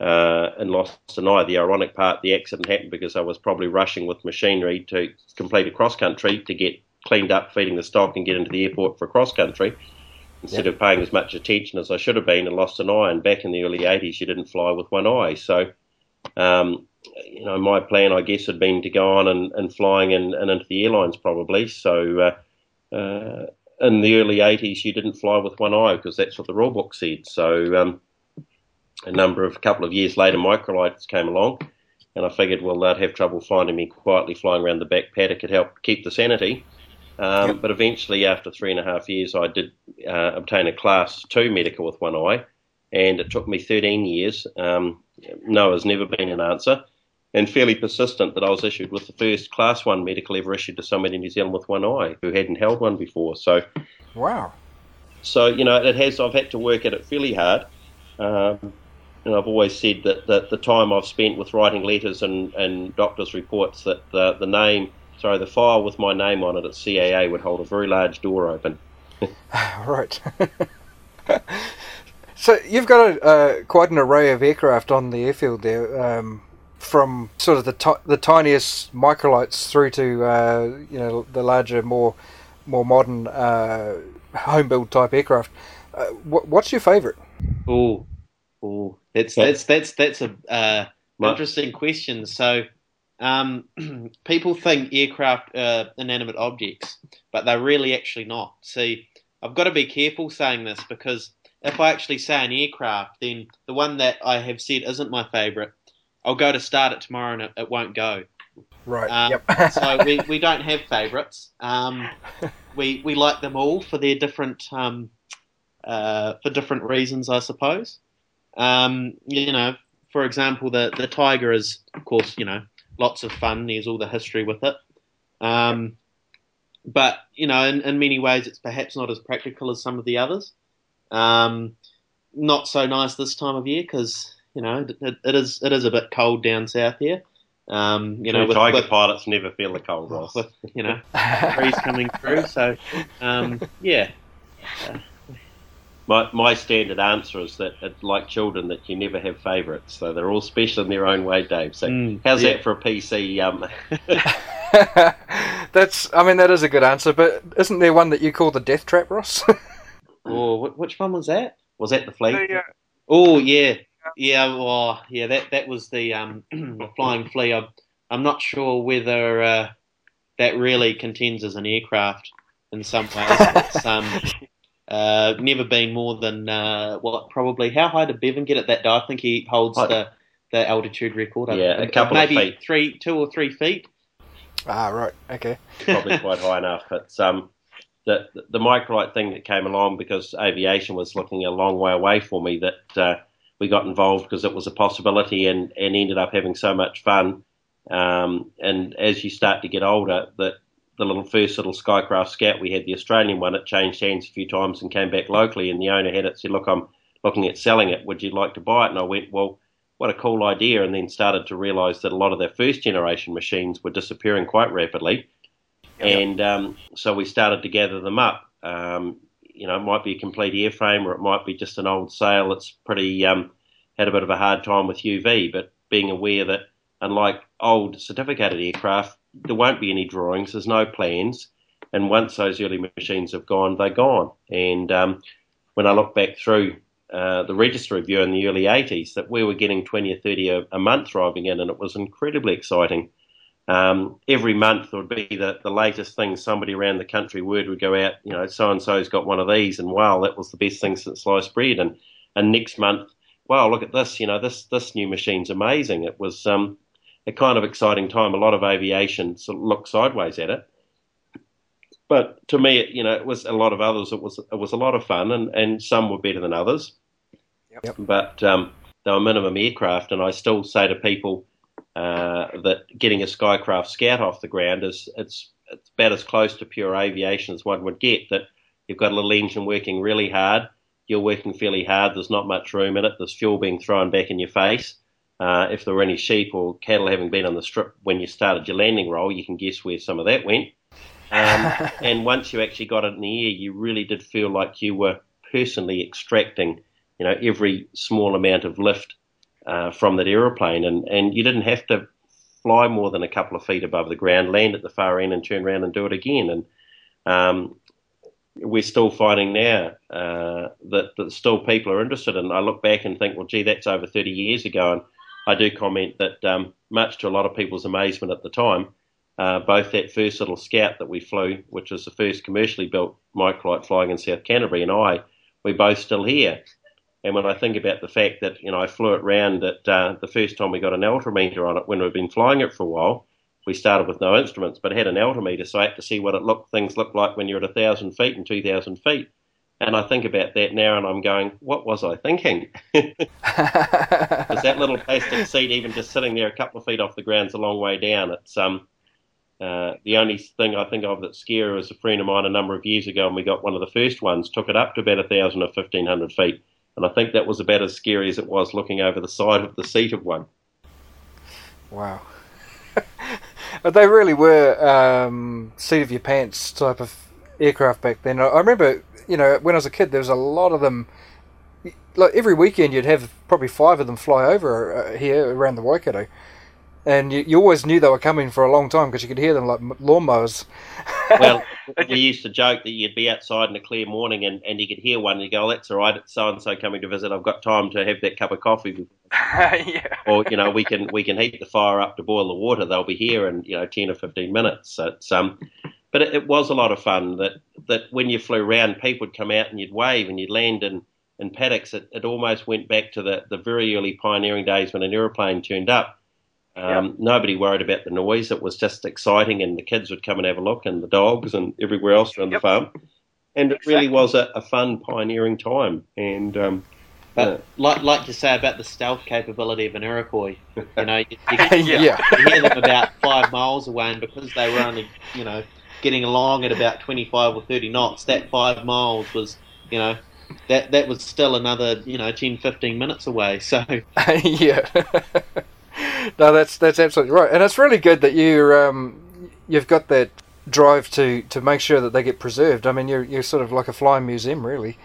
uh, and lost an eye. The ironic part, the accident happened because I was probably rushing with machinery to complete a cross country to get cleaned up, feeding the stock, and get into the airport for cross country. Instead yep. of paying as much attention as I should have been, and lost an eye. And back in the early 80s, you didn't fly with one eye. So, um, you know, my plan, I guess, had been to go on and, and flying and, and into the airlines probably. So, uh, uh, in the early 80s, you didn't fly with one eye because that's what the rule book said. So, um, a number of a couple of years later, microlights came along, and I figured, well, they'd have trouble finding me quietly flying around the back paddock could help keep the sanity. Um, yep. But eventually, after three and a half years, I did uh, obtain a class two medical with one eye, and it took me 13 years. Um, no has never been an answer, and fairly persistent that I was issued with the first class one medical ever issued to somebody in New Zealand with one eye who hadn't held one before. So, wow. So you know, it has. I've had to work at it fairly hard. Um, and I've always said that, that the time I've spent with writing letters and, and doctors' reports, that the, the name, sorry, the file with my name on it at CAA would hold a very large door open. [LAUGHS] right. [LAUGHS] so you've got a, uh, quite an array of aircraft on the airfield there, um, from sort of the t- the tiniest microlights through to uh, you know the larger, more more modern uh, home build type aircraft. Uh, wh- what's your favourite? Oh, oh, that's that's that's that's a uh, interesting question. So, um, [CLEARS THROAT] people think aircraft are inanimate objects, but they're really actually not. See, I've got to be careful saying this because if I actually say an aircraft, then the one that I have said isn't my favourite, I'll go to start it tomorrow and it, it won't go. Right. Um, yep. [LAUGHS] so we, [LAUGHS] we don't have favourites. Um, we we like them all for their different um, uh, for different reasons, I suppose. Um, you know, for example, the the Tiger is, of course, you know, lots of fun. There's all the history with it. Um, but you know, in, in many ways, it's perhaps not as practical as some of the others. Um, not so nice this time of year because you know it, it is it is a bit cold down south here. Um, you know, with, Tiger with, pilots never feel the cold, Ross. With, you know, [LAUGHS] breeze coming through. So, um, yeah. Uh, my, my standard answer is that, like children, that you never have favourites. So they're all special in their own way, Dave. So mm, how's yeah. that for a PC? Um... [LAUGHS] That's, I mean, that is a good answer. But isn't there one that you call the death trap, Ross? [LAUGHS] Oh, which one was that? Was that the fleet? The, uh, Oh yeah, yeah. Oh yeah. That that was the um [CLEARS THROAT] the flying flea. I'm, I'm not sure whether uh, that really contends as an aircraft in some ways. It's um [LAUGHS] uh never been more than uh what probably how high did Bevan get at that day? I think he holds What? the the altitude record. Yeah, a couple of maybe feet. three, two or three feet. Ah, right. Okay. probably [LAUGHS] quite high enough. It's um, the the microlight thing that came along because aviation was looking a long way away for me that uh, we got involved because it was a possibility and, and ended up having so much fun. Um, and as you start to get older, that the little first little Skycraft Scout we had, the Australian one, it changed hands a few times and came back locally. And the owner had it said, "Look, I'm looking at selling it. Would you like to buy it?" And I went, "Well." What a cool idea! And then started to realise that a lot of their first generation machines were disappearing quite rapidly, and um, so we started to gather them up. Um, you know, it might be a complete airframe or it might be just an old sail that's pretty um, had a bit of a hard time with UV. But being aware that unlike old certificated aircraft, there won't be any drawings. There's no plans, and once those early machines have gone, they're gone. And um, when I look back through uh, the register review in the early 80s, that we were getting 20 or 30 a, a month driving in, and it was incredibly exciting. Um, every month there would be the, the latest thing. Somebody around the country word would go out, you know, so and so's got one of these, and wow, that was the best thing since sliced bread. And and next month, wow, look at this, you know, this this new machine's amazing. It was um, a kind of exciting time. A lot of aviation sort of looked sideways at it, but to me, it, you know, it was a lot of others. It was it was a lot of fun, and, and some were better than others. Yep. But um, they were minimum aircraft, and I still say to people uh, that getting a Skycraft Scout off the ground is it's it's about as close to pure aviation as one would get. That you've got a little engine working really hard, you're working fairly hard. There's not much room in it. There's fuel being thrown back in your face. Uh, if there were any sheep or cattle having been on the strip when you started your landing roll, you can guess where some of that went. Um, [LAUGHS] and once you actually got it in the air, you really did feel like you were personally extracting, you know, every small amount of lift uh, from that aeroplane, and, and you didn't have to fly more than a couple of feet above the ground, land at the far end, and turn around and do it again. And um, we're still finding now uh, that, that still people are interested. And I look back and think, well, gee, that's over 30 years ago. And I do comment that, um, much to a lot of people's amazement at the time, uh, both that first little scout that we flew, which was the first commercially built microlight flying in South Canterbury, and I, we're both still here. And when I think about the fact that you know I flew it round at uh, the first time we got an altimeter on it when we've been flying it for a while, we started with no instruments, but had an altimeter, so I had to see what it looked things look like when you're at thousand feet and two thousand feet. And I think about that now, and I'm going, what was I thinking? [LAUGHS] Because that little plastic seat, even just sitting there a couple of feet off the ground, is a long way down. It's um, uh, the only thing I think of that's scary was a friend of mine a number of years ago, and we got one of the first ones, took it up to about a thousand or fifteen hundred feet, and I think that was about as scary as it was looking over the side of the seat of one. Wow. [LAUGHS] they really were um, seat of your pants type of aircraft back then. I remember, you know, when I was a kid, there was a lot of them. Like every weekend, you'd have probably five of them fly over uh, here around the Waikato, and you, you always knew they were coming for a long time because you could hear them like lawnmowers. [LAUGHS] Well, [LAUGHS] we used to joke that you'd be outside in a clear morning and, and you could hear one and you go, oh, that's all right, it's so and so coming to visit. I've got time to have that cup of coffee. [LAUGHS] yeah. Or, you know, we can we can heat the fire up to boil the water. They'll be here in, you know, 10 or 15 minutes. So it's, um, but it, it was a lot of fun that, that when you flew around, people would come out and you'd wave and you'd land in, in paddocks. It, it almost went back to the, the very early pioneering days when an aeroplane turned up. Um, Nobody worried about the noise. It was just exciting, and the kids would come and have a look, and the dogs, and everywhere else around the farm. And it really was a, a fun pioneering time. And um, But like like you say about the stealth capability of an Iroquois, you know, you, you, [LAUGHS] Yeah. you hear them about five miles away, and because they were only, you know, getting along at about twenty five or thirty knots, that five miles was, you know, that that was still another, you know, 10, 15 minutes away. [LAUGHS] So [LAUGHS] yeah. [LAUGHS] no, that's that's absolutely right, and it's really good that you um, you've got that drive to, to make sure that they get preserved. I mean, you're you're sort of like a flying museum, really.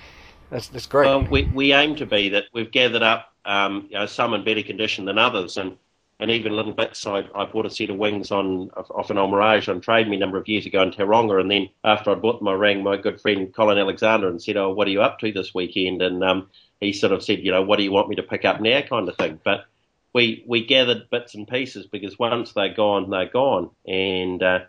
That's that's great. Well, we, we aim to be that we've gathered up, um, you know, some in better condition than others, and and even little bits. I, I bought a set of wings on off an old Mirage on Trade Me a number of years ago in Tauranga, and then after I bought them, I rang my good friend Colin Alexander and said, "Oh, what are you up to this weekend?" And um, he sort of said, "You know, what do you want me to pick up now?" kind of thing. But we we gathered bits and pieces because once they're gone, they're gone, and uh,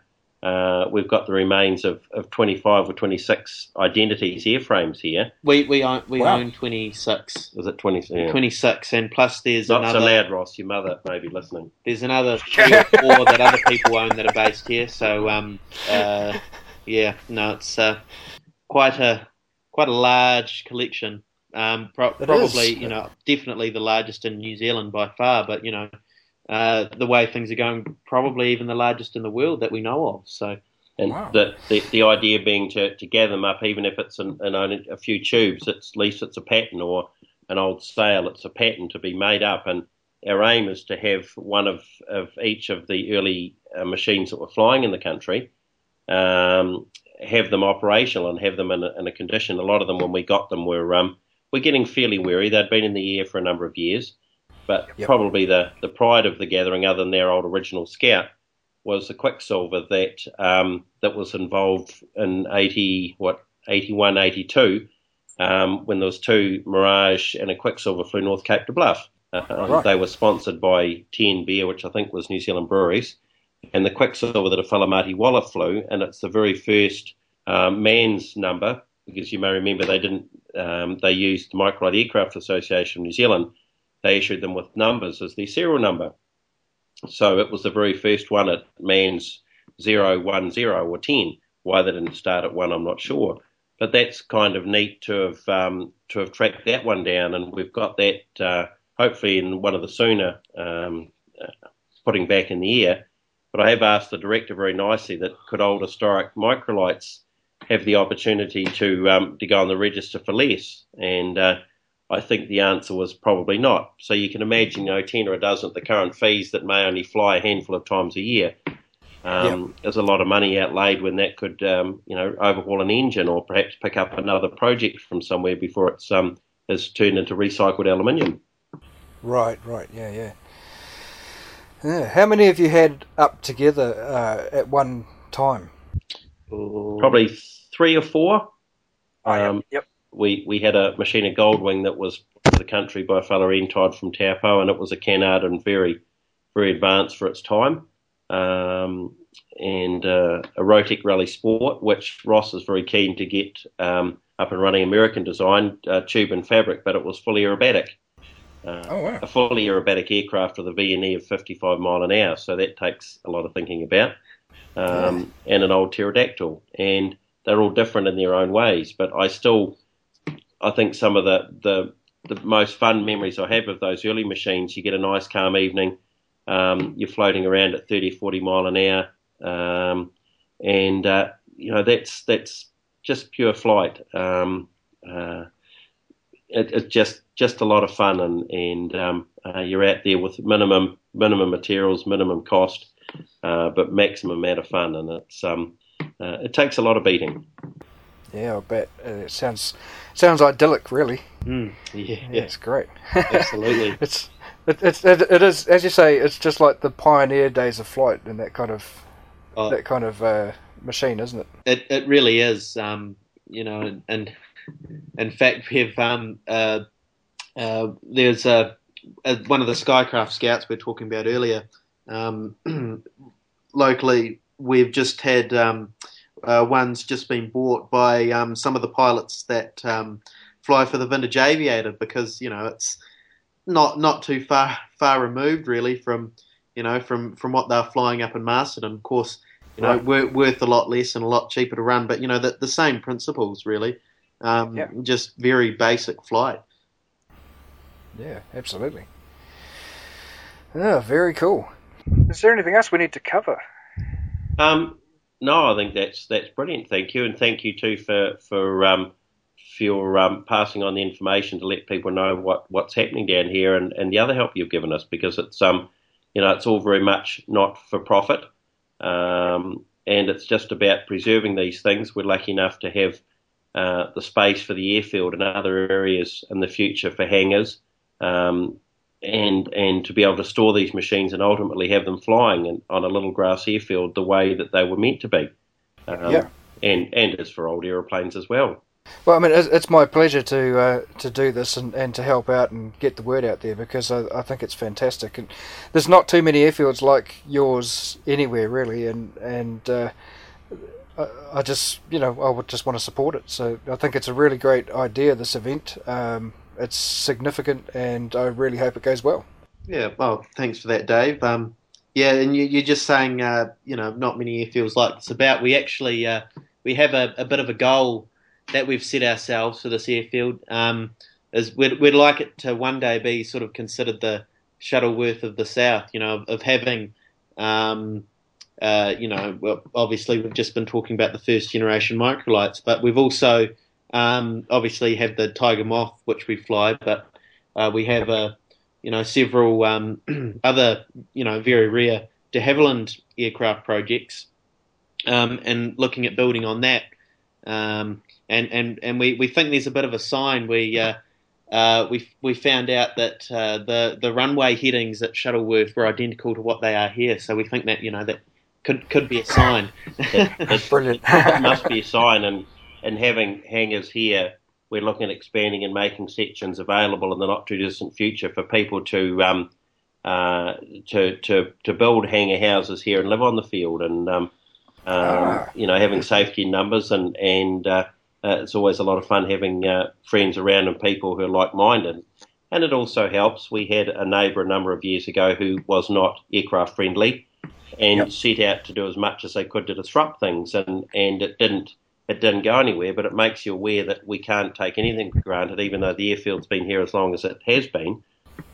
uh, we've got the remains of, of 25 or 26 identities airframes here. We we own we wow. own 26. Is it 20? Yeah. 26, and plus there's not another, so loud, Ross. Your mother may be listening. There's another [LAUGHS] three or four that other people own that are based here. So um uh yeah no it's uh, quite a quite a large collection. Um, pro- probably is. you know definitely the largest in New Zealand by far, but you know uh, the way things are going, probably even the largest in the world that we know of. So, and wow. the, the, the idea being to, to gather them up, even if it's an, an only a few tubes, at least it's a pattern or an old sail, it's a pattern to be made up. And our aim is to have one of, of each of the early uh, machines that were flying in the country, um, have them operational and have them in a, in a, condition. A lot of them, when we got them, were um, we're getting fairly weary. They'd been in the air for a number of years. But yep. probably the, the pride of the gathering, other than their old original scout, was the Quicksilver that um, that was involved in 80, what, 81, 82, um, when there was two Mirage and a Quicksilver flew North Cape to Bluff. Uh, right. They were sponsored by TN Beer, which I think was New Zealand Breweries, and the Quicksilver that a fellow Marty Waller flew, and it's the very first um, MAANZ number because you may remember they didn't um, they used the Microlight Aircraft Association of New Zealand they issued them with numbers as the serial number. So it was the very first one at MAANZ 010 or 10. Why they didn't start at 1, I'm not sure. But that's kind of neat to have um, to have tracked that one down, and we've got that uh, hopefully in one of the sooner um, uh, putting back in the air. But I have asked the director very nicely that could old historic microlights have the opportunity to um, to go on the register for less, and uh, I think the answer was probably not. So you can imagine, you know, 10 or a dozen the current fees that may only fly a handful of times a year. Um, yep. There's a lot of money outlaid when that could, um, you know, overhaul an engine or perhaps pick up another project from somewhere before it's um, is turned into recycled aluminium. Right, right, yeah, yeah. Yeah. How many have you had up together uh, at one time? Probably three or four. Oh. Um, yep we, we had a machine of Goldwing that was to the country by a fellow Todd from Taupo, and it was a Canard and very, very advanced for its time. Um, and uh, a Rotec Rally Sport, which Ross is very keen to get um, up and running American design, uh, tube and fabric, but it was fully aerobatic. Uh, oh, wow. A fully aerobatic aircraft with a VNE of 55 mile an hour, so that takes a lot of thinking about. Um, yeah. And an old pterodactyl, and they're all different in their own ways. But I still I think some of the, the, the most fun memories I have of those early machines, you get a nice calm evening, um, you're floating around at 30, 40 mile an hour, um, and uh, you know that's that's just pure flight. Um, uh, it, it's just just a lot of fun, and and um, uh, you're out there with minimum minimum materials, minimum cost, uh, but maximum amount of fun, and it's um, uh, it takes a lot of beating. Yeah, I bet it sounds sounds idyllic, really. Mm, yeah, yeah, it's great. [LAUGHS] Absolutely, it's it, it's it, it is as you say. It's just like the pioneer days of flight and that kind of oh, that kind of uh, machine, isn't it? It it really is. Um, you know, and, and in fact, we've um uh, uh there's a, a one of the Skycraft scouts we are talking about earlier. Um, [CLEARS THROAT] locally, we've just had um uh, one's just been bought by um, some of the pilots that um, fly for the Vintage Aviator because you know it's not not too far far removed really from you know from from what they're flying up in Masterton. Of course, you know right. worth a lot less and a lot cheaper to run, but you know the the same principles really. Um. Just very basic flight. Yeah, absolutely. Yeah, very cool. Is there anything else we need to cover? Um, no, I think that's that's brilliant. Thank you, and thank you too for for um, for your um, passing on the information to let people know what, what's happening down here, and, and the other help you've given us because it's um you know it's all very much not for profit, um, and it's just about preserving these things. We're lucky enough to have uh, the space for the airfield and other areas in the future for hangars. Um, and and to be able to store these machines and ultimately have them flying in, on a little grass airfield the way that they were meant to be. Um, Yeah. And and as for old aeroplanes as well. Well, I mean, it's, it's my pleasure to uh, to do this and, and to help out and get the word out there because I, I think it's fantastic. And there's not too many airfields like yours anywhere really, and and uh, I, I just you know I would just want to support it. So I think it's a really great idea. This event, um, it's significant, and I really hope it goes well. Yeah, well, thanks for that, Dave. Um, yeah, and you, you're just saying, uh, you know, not many airfields like this about. We actually uh, we have a, a bit of a goal that we've set ourselves for this airfield. Um, is we'd, we'd like it to one day be sort of considered the Shuttleworth of the South. You know, of, of having, um, uh, you know, well, obviously we've just been talking about the first generation microlights, but we've also um, obviously have the Tiger Moth, which we fly, but uh, we have a you know, several um, [CLEARS THROAT] other, you know, very rare de Havilland aircraft projects, um, and looking at building on that. Um, and and and we, we think there's a bit of a sign. We uh, uh, we we found out that uh, the the runway headings at Shuttleworth were identical to what they are here. So we think that you know that could could be a sign. It's brilliant. it [LAUGHS] must be a sign, and and having hangars here, we're looking at expanding and making sections available in the not too distant future for people to um, uh, to to to build hangar houses here and live on the field, and um, um, you know having safety in numbers, and and uh, uh, it's always a lot of fun having uh, friends around and people who are like minded. And it also helps. We had a neighbour a number of years ago who was not aircraft friendly, and set out to do as much as they could to disrupt things, and and it didn't it didn't go anywhere. But it makes you aware that we can't take anything for granted, even though the airfield's been here as long as it has been.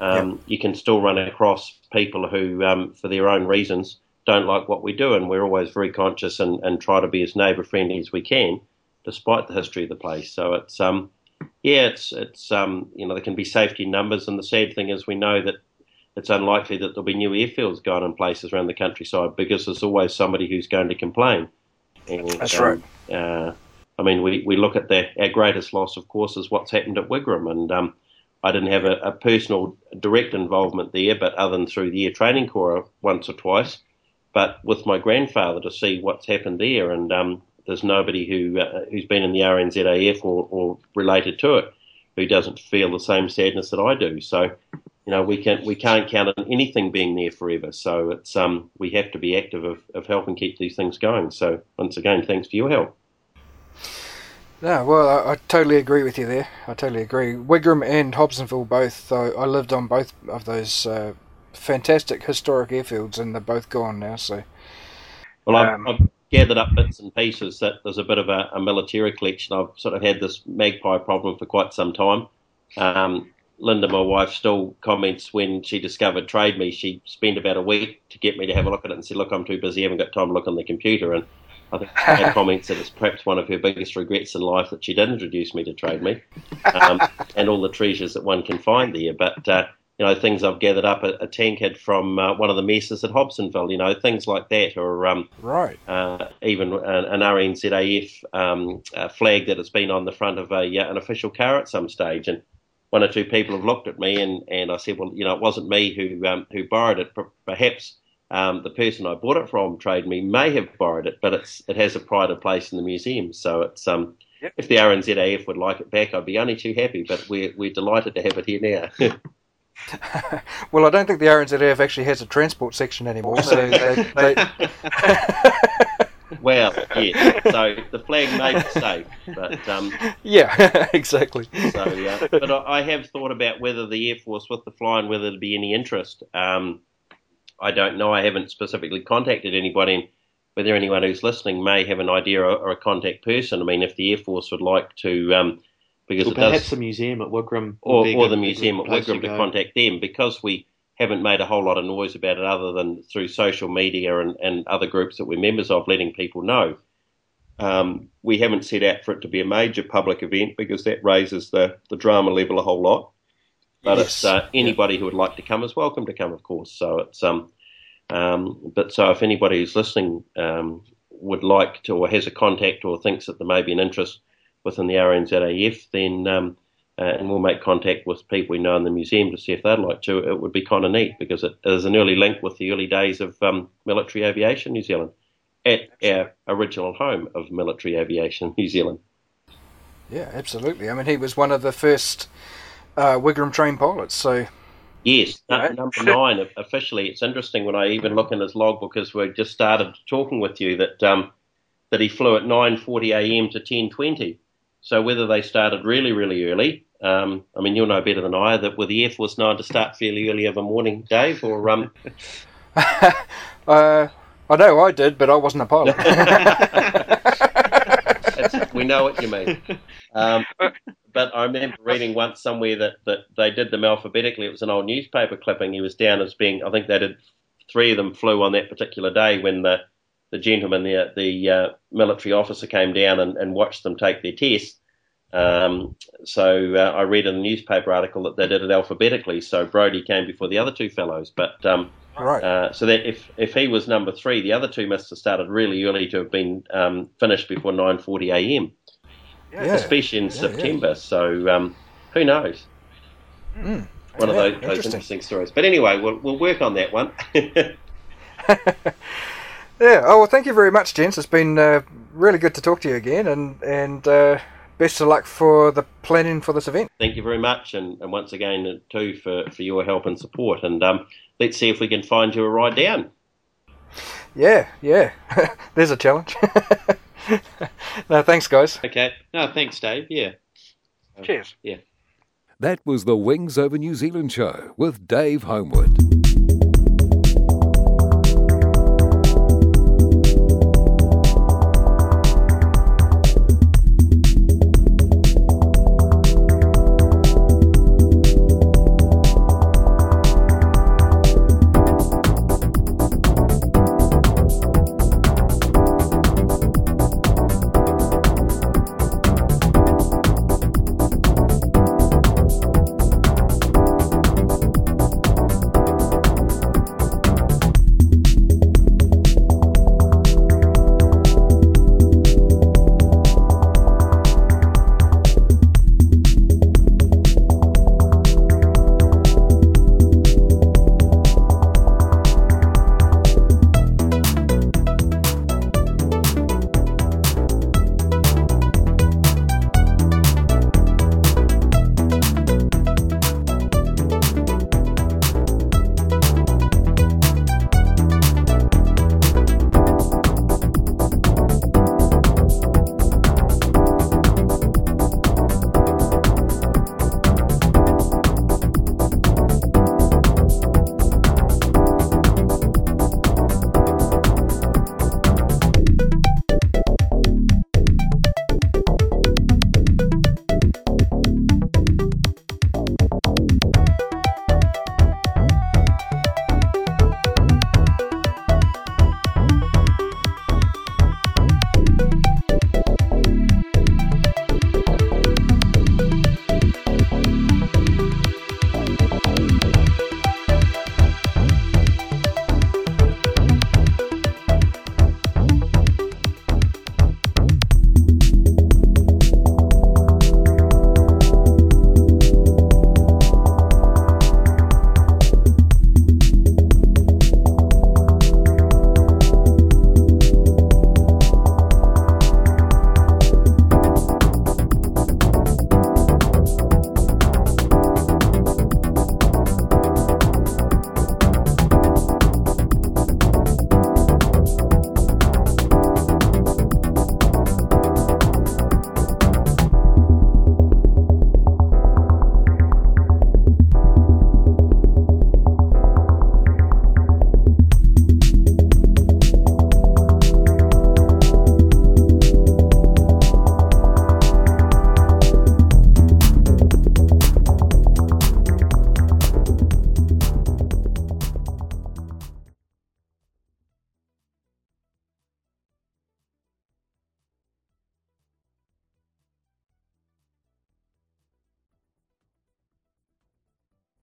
Um, You can still run across people who, um, for their own reasons, don't like what we do, and we're always very conscious and, and try to be as neighbour friendly as we can, despite the history of the place. So it's um, yeah, it's it's um, you know there can be safety numbers, and the sad thing is we know that it's unlikely that there'll be new airfields going in places around the countryside because there's always somebody who's going to complain. And, That's um, Uh, I mean, we, we look at the, our greatest loss, of course, is what's happened at Wigram, and um, I didn't have a, a personal direct involvement there, but other than through the Air Training Corps once or twice. But with my grandfather to see what's happened there, and um, there's nobody who uh, who's been in the RNZAF or, or related to it who doesn't feel the same sadness that I do. So, you know, we can't we can't count on anything being there forever. So it's um we have to be active of, of helping keep these things going. So once again, thanks for your help. No, well, I, I totally agree with you there. I totally agree. Wigram and Hobsonville both. Uh, I lived on both of those uh, fantastic historic airfields, and they're both gone now. So, Well, I've, Um, I've gathered up bits and pieces that there's a bit of a, a military collection. I've sort of had this magpie problem for quite some time. Um, Linda, my wife, still comments when she discovered Trade Me, she spent about a week to get me to have a look at it and said, Look, I'm too busy, I haven't got time to look on the computer. And I think she [LAUGHS] comments that it's perhaps one of her biggest regrets in life that she did introduce me to Trade Me [LAUGHS] um, and all the treasures that one can find there. But, uh, you know, things I've gathered up a, a tankhead from uh, one of the messes at Hobsonville, you know, things like that, or um, right. uh, even an, an RNZAF um, uh, flag that has been on the front of a, uh, an official car at some stage. And one or two people have looked at me and, and I said, well, you know, it wasn't me who um, who borrowed it. Per- Perhaps um, the person I bought it from, Trade Me, may have borrowed it, but it's it has a pride of place in the museum. So it's um, if the RNZAF would like it back, I'd be only too happy. But we're we're delighted to have it here now. [LAUGHS] well, I don't think the RNZF actually has a transport section anymore. So [LAUGHS] they, they, [LAUGHS] well, yeah. [LAUGHS] So the flag may be safe, but um, yeah, [LAUGHS] exactly. So, yeah. But I I have thought about whether the Air Force, with the flying, whether there'd be any interest. Um, I don't know. I haven't specifically contacted anybody. And whether anyone who's listening may have an idea or, or a contact person. I mean, if the Air Force would like to, um, because Or it does, perhaps the museum at Wigram. or, would or the museum at Wigram to go. contact them because we haven't made a whole lot of noise about it other than through social media and, and other groups that we're members of letting people know. Um, we haven't set out for it to be a major public event because that raises the, the drama level a whole lot. But Yes. it's uh, anybody who would like to come is welcome to come, of course. So it's um, um, but so if anybody who's listening um, would like to or has a contact or thinks that there may be an interest within the RNZAF, then um, uh, and we'll make contact with people we know in the museum to see if they'd like to. It would be kind of neat because it is an early link with the early days of um, military aviation New Zealand at our original home of military aviation New Zealand. Yeah, absolutely. I mean, he was one of the first uh, Wigram trained pilots, so. Yes, right. number nine [LAUGHS] officially. It's interesting when I even look in his logbook as we just started talking with you that um, that he flew at 9:40 a.m. to 10:20. So whether they started really, really early, um, I mean, you'll know better than I that were the Air Force known to start fairly early of a morning, Dave, or um. [LAUGHS] uh, I know I did, but I wasn't a pilot. [LAUGHS] we know what you mean. Um, but I remember reading once somewhere that, that they did them alphabetically. It was an old newspaper clipping. He was down as being, I think they did, three of them flew on that particular day when the, the gentleman, the, the uh, military officer came down and, and watched them take their test. Um, so uh, I read in a newspaper article that they did it alphabetically. So Brodie came before the other two fellows. But um, Right. Uh, so that if if he was number three, the other two must have started really early to have been um, finished before 9:40 a.m. Yeah. Especially in Yeah, September. So um, who knows? Mm. One of Yeah, those, those interesting. interesting stories. But anyway, we'll we'll work on that one. [LAUGHS] Yeah. Oh well, thank you very much, gents. It's been uh, really good to talk to you again, and and uh, best of luck for the planning for this event. Thank you very much, and, and once again uh, too for, for your help and support. And um, let's see if we can find you a ride down. Yeah, yeah. [LAUGHS] There's a challenge. [LAUGHS] no, thanks, guys. Okay. No, thanks, Dave. Yeah. Cheers. Yeah. That was the Wings Over New Zealand show with Dave Homewood.